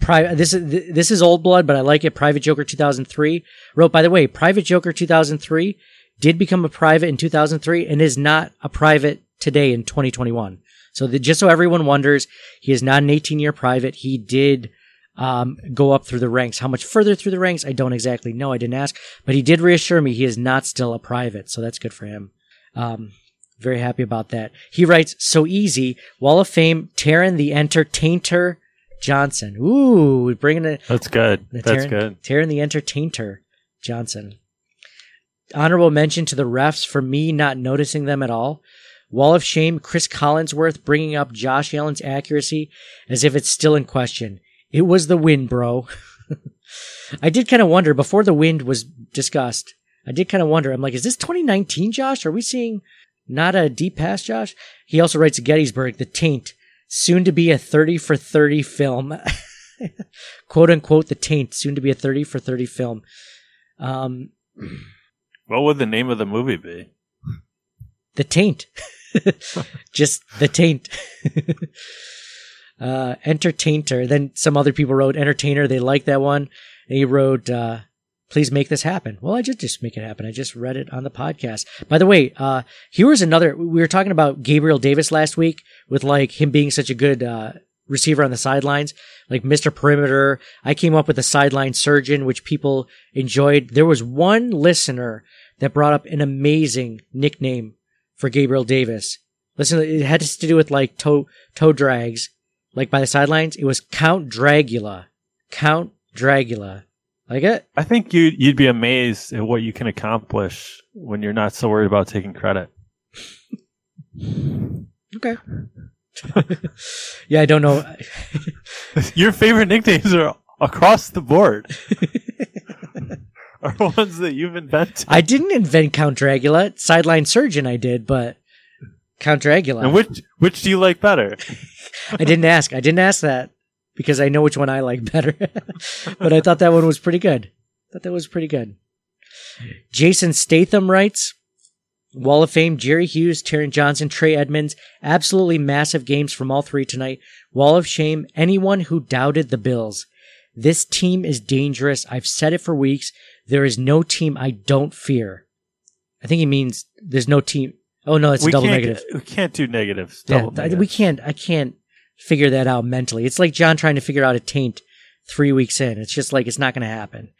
Pri- this is, this is old blood, but I like it. Private Joker 2003 wrote, by the way, Private Joker 2003 did become a private in 2003 and is not a private today in 2021. So that just so everyone wonders, he is not an 18 year private. He did um, go up through the ranks. How much further through the ranks? I don't exactly know. I didn't ask, but he did reassure me he is not still a private. So that's good for him. Um, very happy about that. He writes, so easy. Wall of Fame, Taron the Entertainer Johnson. Ooh, bringing it. That's good. The That's good. Taron the Entertainer Johnson. Honorable mention to the refs for me not noticing them at all. Wall of shame, Chris Collinsworth bringing up Josh Allen's accuracy as if it's still in question. It was the wind, bro. I did kind of wonder before the wind was discussed. I did kind of wonder. I'm like, is this 2019, Josh? Are we seeing not a deep pass, Josh? He also writes Gettysburg, the taint, soon to be a 30 for 30 film. Quote unquote, the taint, soon to be a 30 for 30 film. Um, What would the name of the movie be? the taint. Just the taint. Uh, entertainer. Then some other people wrote entertainer. They liked that one. And he wrote, uh, please make this happen. Well, I just, just make it happen. I just read it on the podcast. By the way, uh, here was another, we were talking about Gabriel Davis last week with like him being such a good, uh, receiver on the sidelines, like Mr. Perimeter. I came up with the sideline surgeon, which people enjoyed. There was one listener that brought up an amazing nickname for Gabriel Davis. Listen, it had to do with like toe toe drags, like by the sidelines. It was Count Dragula. Count Dragula. Like it? I think you you'd be amazed at what you can accomplish when you're not so worried about taking credit. Okay. yeah, I don't know. Your favorite nicknames are across the board. are ones that you've invented. I didn't invent Count Dragula. Sideline surgeon I did, but Count Dragula. And which which do you like better? I didn't ask. I didn't ask that because I know which one I like better. but I thought that one was pretty good. thought that was pretty good. Jason Statham writes, Wall of Fame, Jerry Hughes, Taron Johnson, Trey Edmunds, absolutely massive games from all three tonight. Wall of Shame, anyone who doubted the Bills. This team is dangerous. I've said it for weeks. There is no team I don't fear. I think he means there's no team. Oh no, it's a we double can't, negative. We can't do negatives. Yeah, Double negatives. we can't. I can't figure that out mentally. It's like John trying to figure out a taint three weeks in. It's just like it's not going to happen.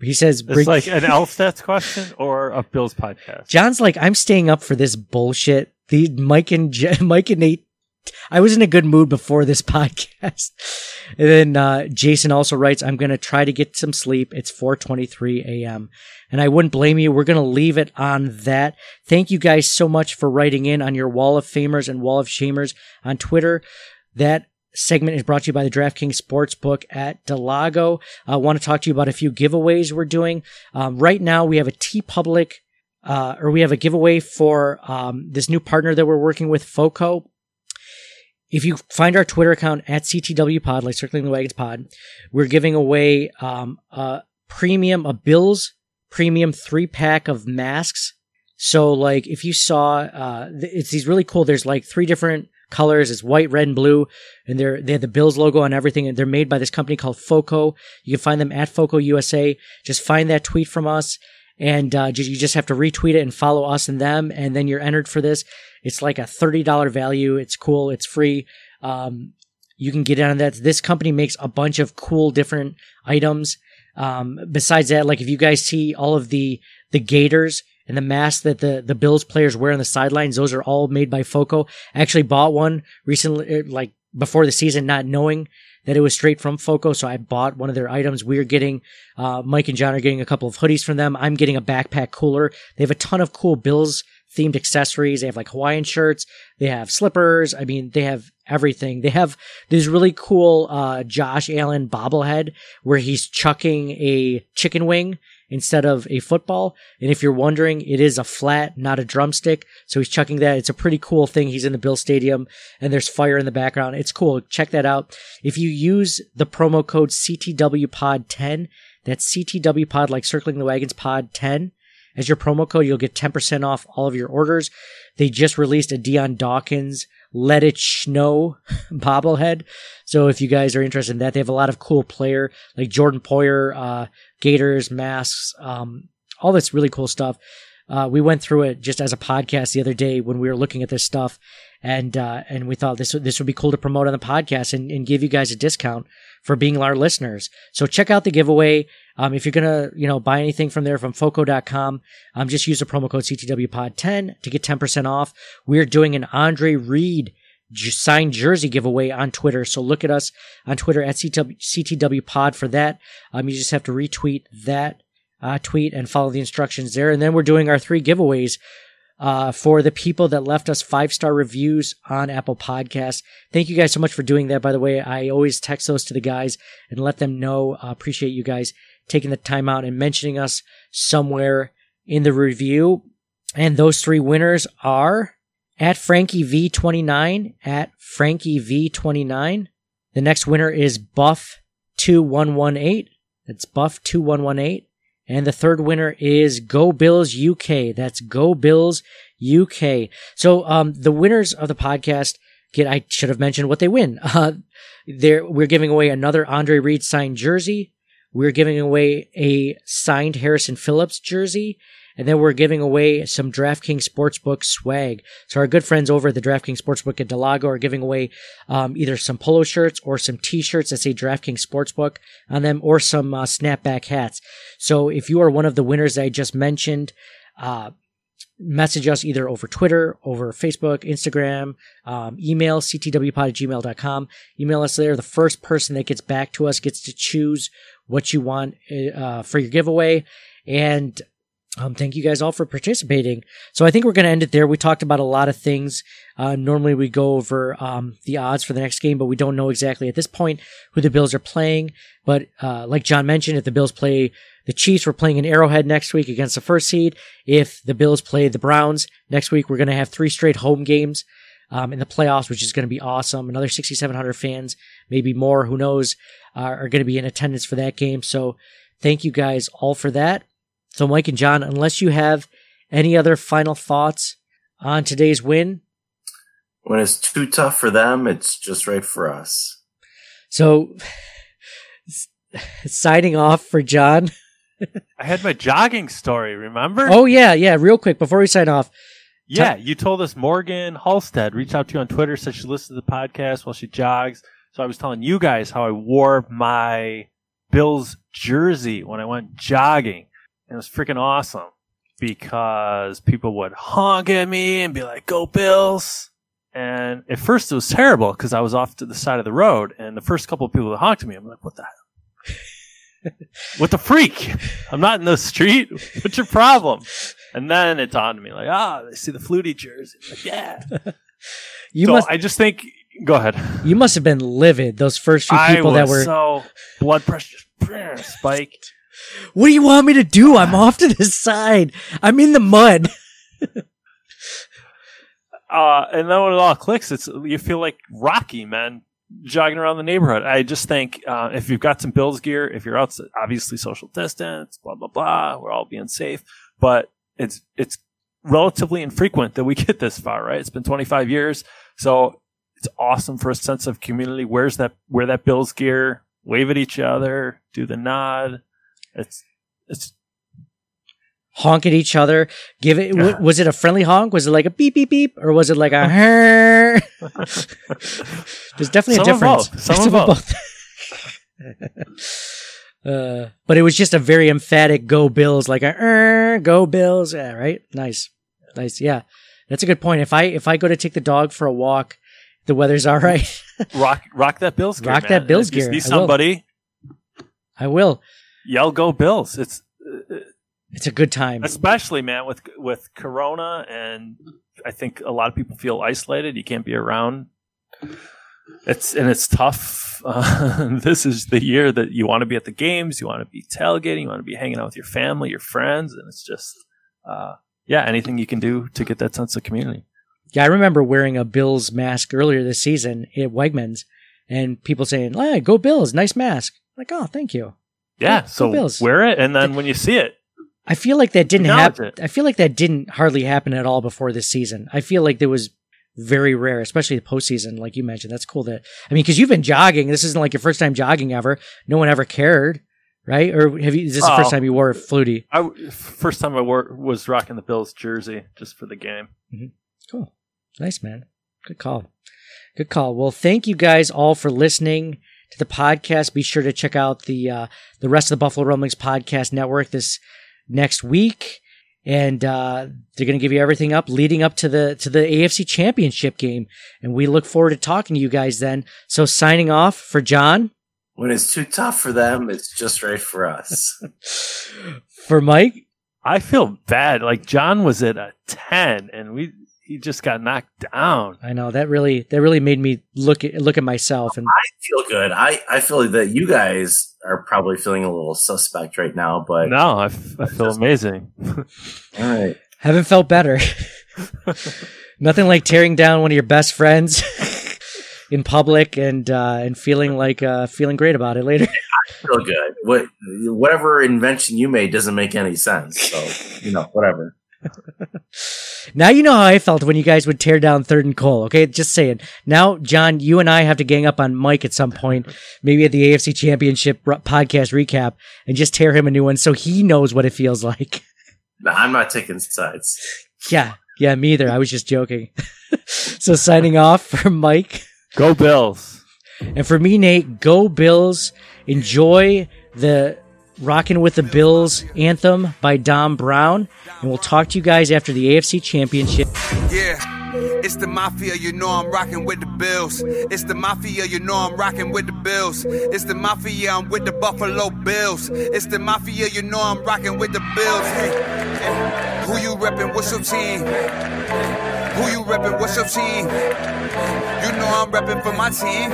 He says, It's like an Elfstats question or a Bills podcast. John's like, I'm staying up for this bullshit. The Mike and J- Mike and Nate. I was in a good mood before this podcast. And then uh, Jason also writes, "I'm going to try to get some sleep. It's 4:23 a.m. and I wouldn't blame you. We're going to leave it on that. Thank you guys so much for writing in on your Wall of Famers and Wall of Shamers on Twitter. That segment is brought to you by the DraftKings Sportsbook at del Lago. I want to talk to you about a few giveaways we're doing. Um, right now, we have a TeePublic, uh, or we have a giveaway for um, this new partner that we're working with, Foco. If you find our Twitter account at CTW Pod, like Circling the Wagons Pod, we're giving away um, a premium, a Bills premium three pack of masks. So, like, if you saw, uh, it's these really cool. There's like three different colors. It's white, red, and blue, and they're they have the Bills logo on everything. And they're made by this company called Foco. You can find them at Foco USA. Just find that tweet from us, and uh, you just have to retweet it and follow us and them, and then you're entered for this. It's like a thirty dollar value. It's cool. It's free. Um, you can get on that. This company makes a bunch of cool different items. Um, besides that, like if you guys see all of the the Gaiters and the masks that the the Bills players wear on the sidelines, those are all made by Foco. I actually bought one recently, like before the season, not knowing that it was straight from Foco. So I bought one of their items. We're getting, uh, Mike and John are getting a couple of hoodies from them. I'm getting a backpack cooler. They have a ton of cool Bills themed accessories. They have like Hawaiian shirts. They have slippers. I mean, they have everything. They have this really cool, uh, Josh Allen bobblehead where he's chucking a chicken wing instead of a football. And if you're wondering, it is a flat, not a drumstick. So he's chucking that. It's a pretty cool thing. He's in the Bill Stadium and there's fire in the background. It's cool. Check that out. If you use the promo code CTWPod10, that's CTW Pod, like Circling the Wagons Pod 10, as your promo code, you'll get 10% off all of your orders. They just released a Dion Dawkins Let It Snow bobblehead. So if you guys are interested in that, they have a lot of cool player like Jordan Poyer, uh, Gaiters, masks, um, all this really cool stuff. Uh, we went through it just as a podcast the other day when we were looking at this stuff, and uh, and we thought this this would be cool to promote on the podcast and, and give you guys a discount for being our listeners. So check out the giveaway. Um, if you're gonna you know buy anything from there from Foco.com, um, just use the promo code CTWPod10 to get 10% off. We're doing an Andre Reed signed jersey giveaway on Twitter. So look at us on Twitter at CTW, CTW Pod for that. Um, you just have to retweet that uh, tweet and follow the instructions there. And then we're doing our three giveaways uh, for the people that left us five star reviews on Apple Podcasts. Thank you guys so much for doing that. By the way, I always text those to the guys and let them know. Uh, appreciate you guys taking the time out and mentioning us somewhere in the review. And those three winners are at Frankie V29, at Frankie V29. The next winner is Buff2118. That's Buff2118. And the third winner is Go Bills UK. That's Go Bills UK. So, um, the winners of the podcast get, I should have mentioned what they win. Uh, there, we're giving away another Andre Reed signed jersey. We're giving away a signed Harrison Phillips jersey. And then we're giving away some DraftKings Sportsbook swag. So our good friends over at the DraftKings Sportsbook at del Lago are giving away um, either some polo shirts or some t-shirts that say DraftKings Sportsbook on them or some uh, snapback hats. So if you are one of the winners I just mentioned, uh, message us either over Twitter, over Facebook, Instagram, um, email ctwpod at gmail.com. Email us there. The first person that gets back to us gets to choose what you want uh, for your giveaway. And um, thank you guys all for participating. So I think we're going to end it there. We talked about a lot of things. Uh, normally we go over um, the odds for the next game, but we don't know exactly at this point who the Bills are playing. But uh, like John mentioned, if the Bills play the Chiefs, we're playing in Arrowhead next week against the first seed. If the Bills play the Browns next week, we're going to have three straight home games um, in the playoffs, which is going to be awesome. Another 6,700 fans, maybe more, who knows, uh, are going to be in attendance for that game. So thank you guys all for that. So, Mike and John, unless you have any other final thoughts on today's win, When it's too tough for them, it's just right for us. so signing off for John. I had my jogging story, remember? Oh yeah, yeah. Real quick before we sign off, Yeah, you told us Morgan Halstead reached out to you on Twitter, said she listens to the podcast while she jogs. So I was telling you guys how I wore my Bills jersey when I went jogging. And it was freaking awesome because people would honk at me and be like, go Bills. And at first it was terrible because I was off to the side of the road and the first couple of people that honked at me, I'm like, what the hell? what the freak? I'm not in the street. What's your problem? And then it dawned on me like, ah, they see the flutie jersey. Like, yeah. you so must I just think, go ahead. you must have been livid those first few people that were. so blood pressure spiked. What do you want me to do? I'm off to the side. I'm in the mud. Uh, and then when it all clicks, it's you feel like Rocky, man, jogging around the neighborhood. I just think uh, if you've got some Bills gear, if you're out, obviously social distance, blah blah blah, we're all being safe. But it's it's relatively infrequent that we get this far, right? It's been 25 years, so it's awesome for a sense of community. Where's that? Wear that Bills gear, wave at each other, do the nod. It's it's honk at each other. Give it. w- was it a friendly honk? Was it like a beep beep beep, or was it like a? There's definitely Some a difference. both. Some both. uh, but it was just a very emphatic "Go Bills!" Like a "Er, "Go Bills!" Yeah, right. Nice, nice. Yeah, that's a good point. If I if I go to take the dog for a walk, the weather's all right. rock rock that Bills gear. Rock man. that Bills gear. See I will. somebody I will. Yell "Go Bills!" It's It's a good time. especially man with with corona and i think a lot of people feel isolated you can't be around it's and it's tough uh, this is the year that you want to be at the games, you want to be tailgating, you want to be hanging out with your family, your friends, and it's just, uh, yeah, anything you can do to get that sense of community. Yeah, I remember wearing a Bills mask earlier this season at Wegmans, and people saying, "Hey, go Bills! Nice mask." like, oh, thank you. Yeah, Go so Bills. wear it, and then when you see it, I feel like that didn't happen. I feel like that didn't hardly happen at all before this season. I feel like there was very rare, especially the postseason, like you mentioned. That's cool that I mean, because you've been jogging. This isn't like your first time jogging ever. No one ever cared, right? Or have you? Is this the first Oh. time you wore a flutie? I first time I wore was rocking the Bills jersey just for the game. Mm-hmm. Cool. Nice, man. Good call. Good call. Well, thank you guys all for listening to the podcast. Be sure to check out the uh, the rest of the Buffalo Rumblings podcast network this next week, and uh, they're going to give you everything up leading up to the to the AFC Championship game. And we look forward to talking to you guys then. So, signing off for John, When it's too tough for them, it's just right for us. for Mike. I feel bad. Like John was at a ten, and we he just got knocked down. I know that really that really made me look at look at myself and I feel good. I, I feel that you guys are probably feeling a little suspect right now, but No, I, f- I feel amazing. all right. haven't felt better. Nothing like tearing down one of your best friends in public and uh, and feeling like uh, feeling great about it later. I feel good. What whatever invention you made doesn't make any sense. So you know, whatever. Now you know how I felt when you guys would tear down Third and Cole. Okay, just saying. Now, John, you and I have to gang up on Mike at some point, maybe at the AFC Championship podcast recap, and just tear him a new one so he knows what it feels like. No, I'm not taking sides. yeah, yeah, me either. I was just joking. so signing off for Mike. Go Bills. And for me, Nate, go Bills. Enjoy the Rockin' with the Bills anthem by Dom Brown. And we'll talk to you guys after the AFC Championship. Yeah. It's the mafia, you know I'm rocking with the Bills. It's the mafia, you know I'm rocking with the Bills. It's the mafia, I'm with the Buffalo Bills. It's the mafia, you know I'm rocking with the Bills. Hey, hey. who you reppin'? What's your team? Who you reppin'? What's your team? You know I'm reppin' for my team.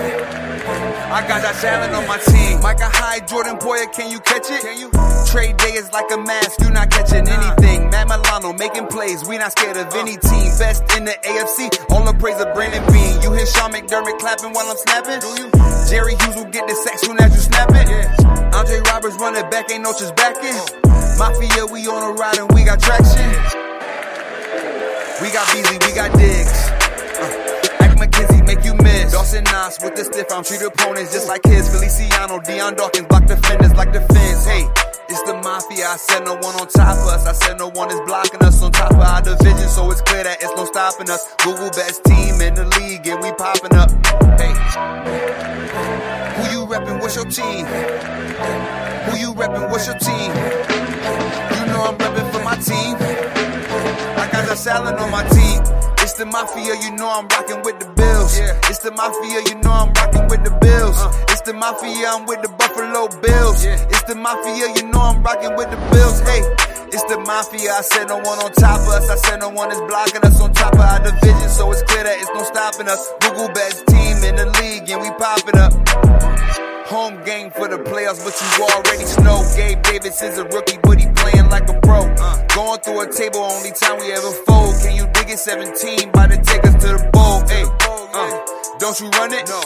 I got that Allen on my team. Micah Hyde, Jordan Poyer, can you catch it? Can you? Trade day is like a mask, you not catching anything. Matt Milano making plays, we not scared of uh. any team. Best in the AFC, all the praise of Brandon Beane. You hear Sean McDermott clapping while I'm snapping? Do you? Jerry Hughes will get the sack soon as you snap it. Andre Roberts running back, ain't no just backing. Uh. Mafia, we on a ride and we got traction. We got Beasley, we got Diggs. Uh, McKenzie make you miss. Dawson Knox with the stiff arm, treat opponents just like his. Feliciano, Dion Dawkins block defenders like the fence. Hey, it's the mafia. I said no one on top of us. I said no one is blocking us on top of our division, so it's clear that it's no stopping us. Google best team in the league, and we popping up. Hey, who you reppin'? What's your team? Who you reppin'? What's your team? You know I'm reppin' for my team. The salad on my team. It's the mafia, you know I'm rockin' with the Bills. It's the mafia, you know I'm rockin' with the Bills. Uh. It's the mafia, I'm with the Buffalo Bills. It's the mafia, you know I'm rockin' with the Bills. Hey, it's the mafia. I said no one on top of us. I said no one is blocking us on top of our division, so it's clear that it's no stopping us. Google best team in the league, and we popping up. Home game for the playoffs, but you already know Gabe Davis is a rookie, but he playing like a pro. Going through a table, only time we ever fold. Can you dig it? 17, about to take us to the bowl. Hey, uh, don't you run it? No.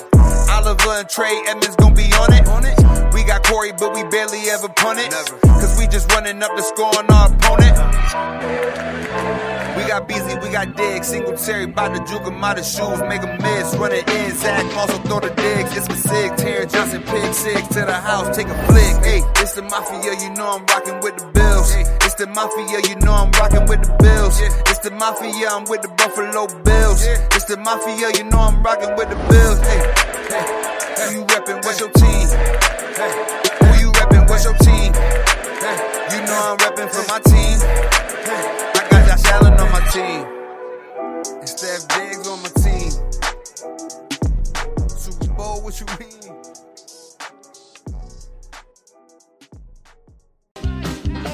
Oliver and Trey Edmunds gonna be on it. On it. We got Corey, but we barely ever punt it. Cause we just running up the score on our opponent. We got Beasley, we got Diggs, Singletary, bout to juke him out of shoes, make him miss, run it in, Zach also throw the digs, it's for Sig, Taron Johnson, pick six. To the house, take a flick, hey, it's the Mafia, you know I'm rocking with the Bills, it's the Mafia, you know I'm rocking with the Bills, it's the Mafia, I'm with the Buffalo Bills, it's the Mafia, you know I'm rocking with the Bills, hey, hey, who you reppin', what's your team, hey, who you reppin', what's your team, hey, you know I'm reppin' for my team, team. And Steph Diggs on my team. Super Bowl, what you mean?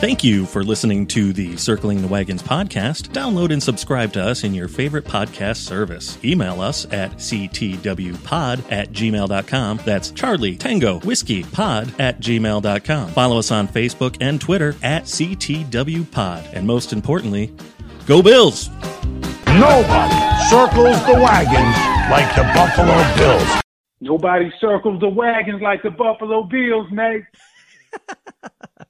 Thank you for listening to the Circling the Wagons podcast. Download and subscribe to us in your favorite podcast service. Email us at ctwpod at gmail.com. That's Charlie Tango Whiskey Pod at gmail.com. Follow us on Facebook and Twitter at ctwpod. And most importantly, go Bills! Nobody circles the wagons like the Buffalo Bills. Nobody circles the wagons like the Buffalo Bills, Nate.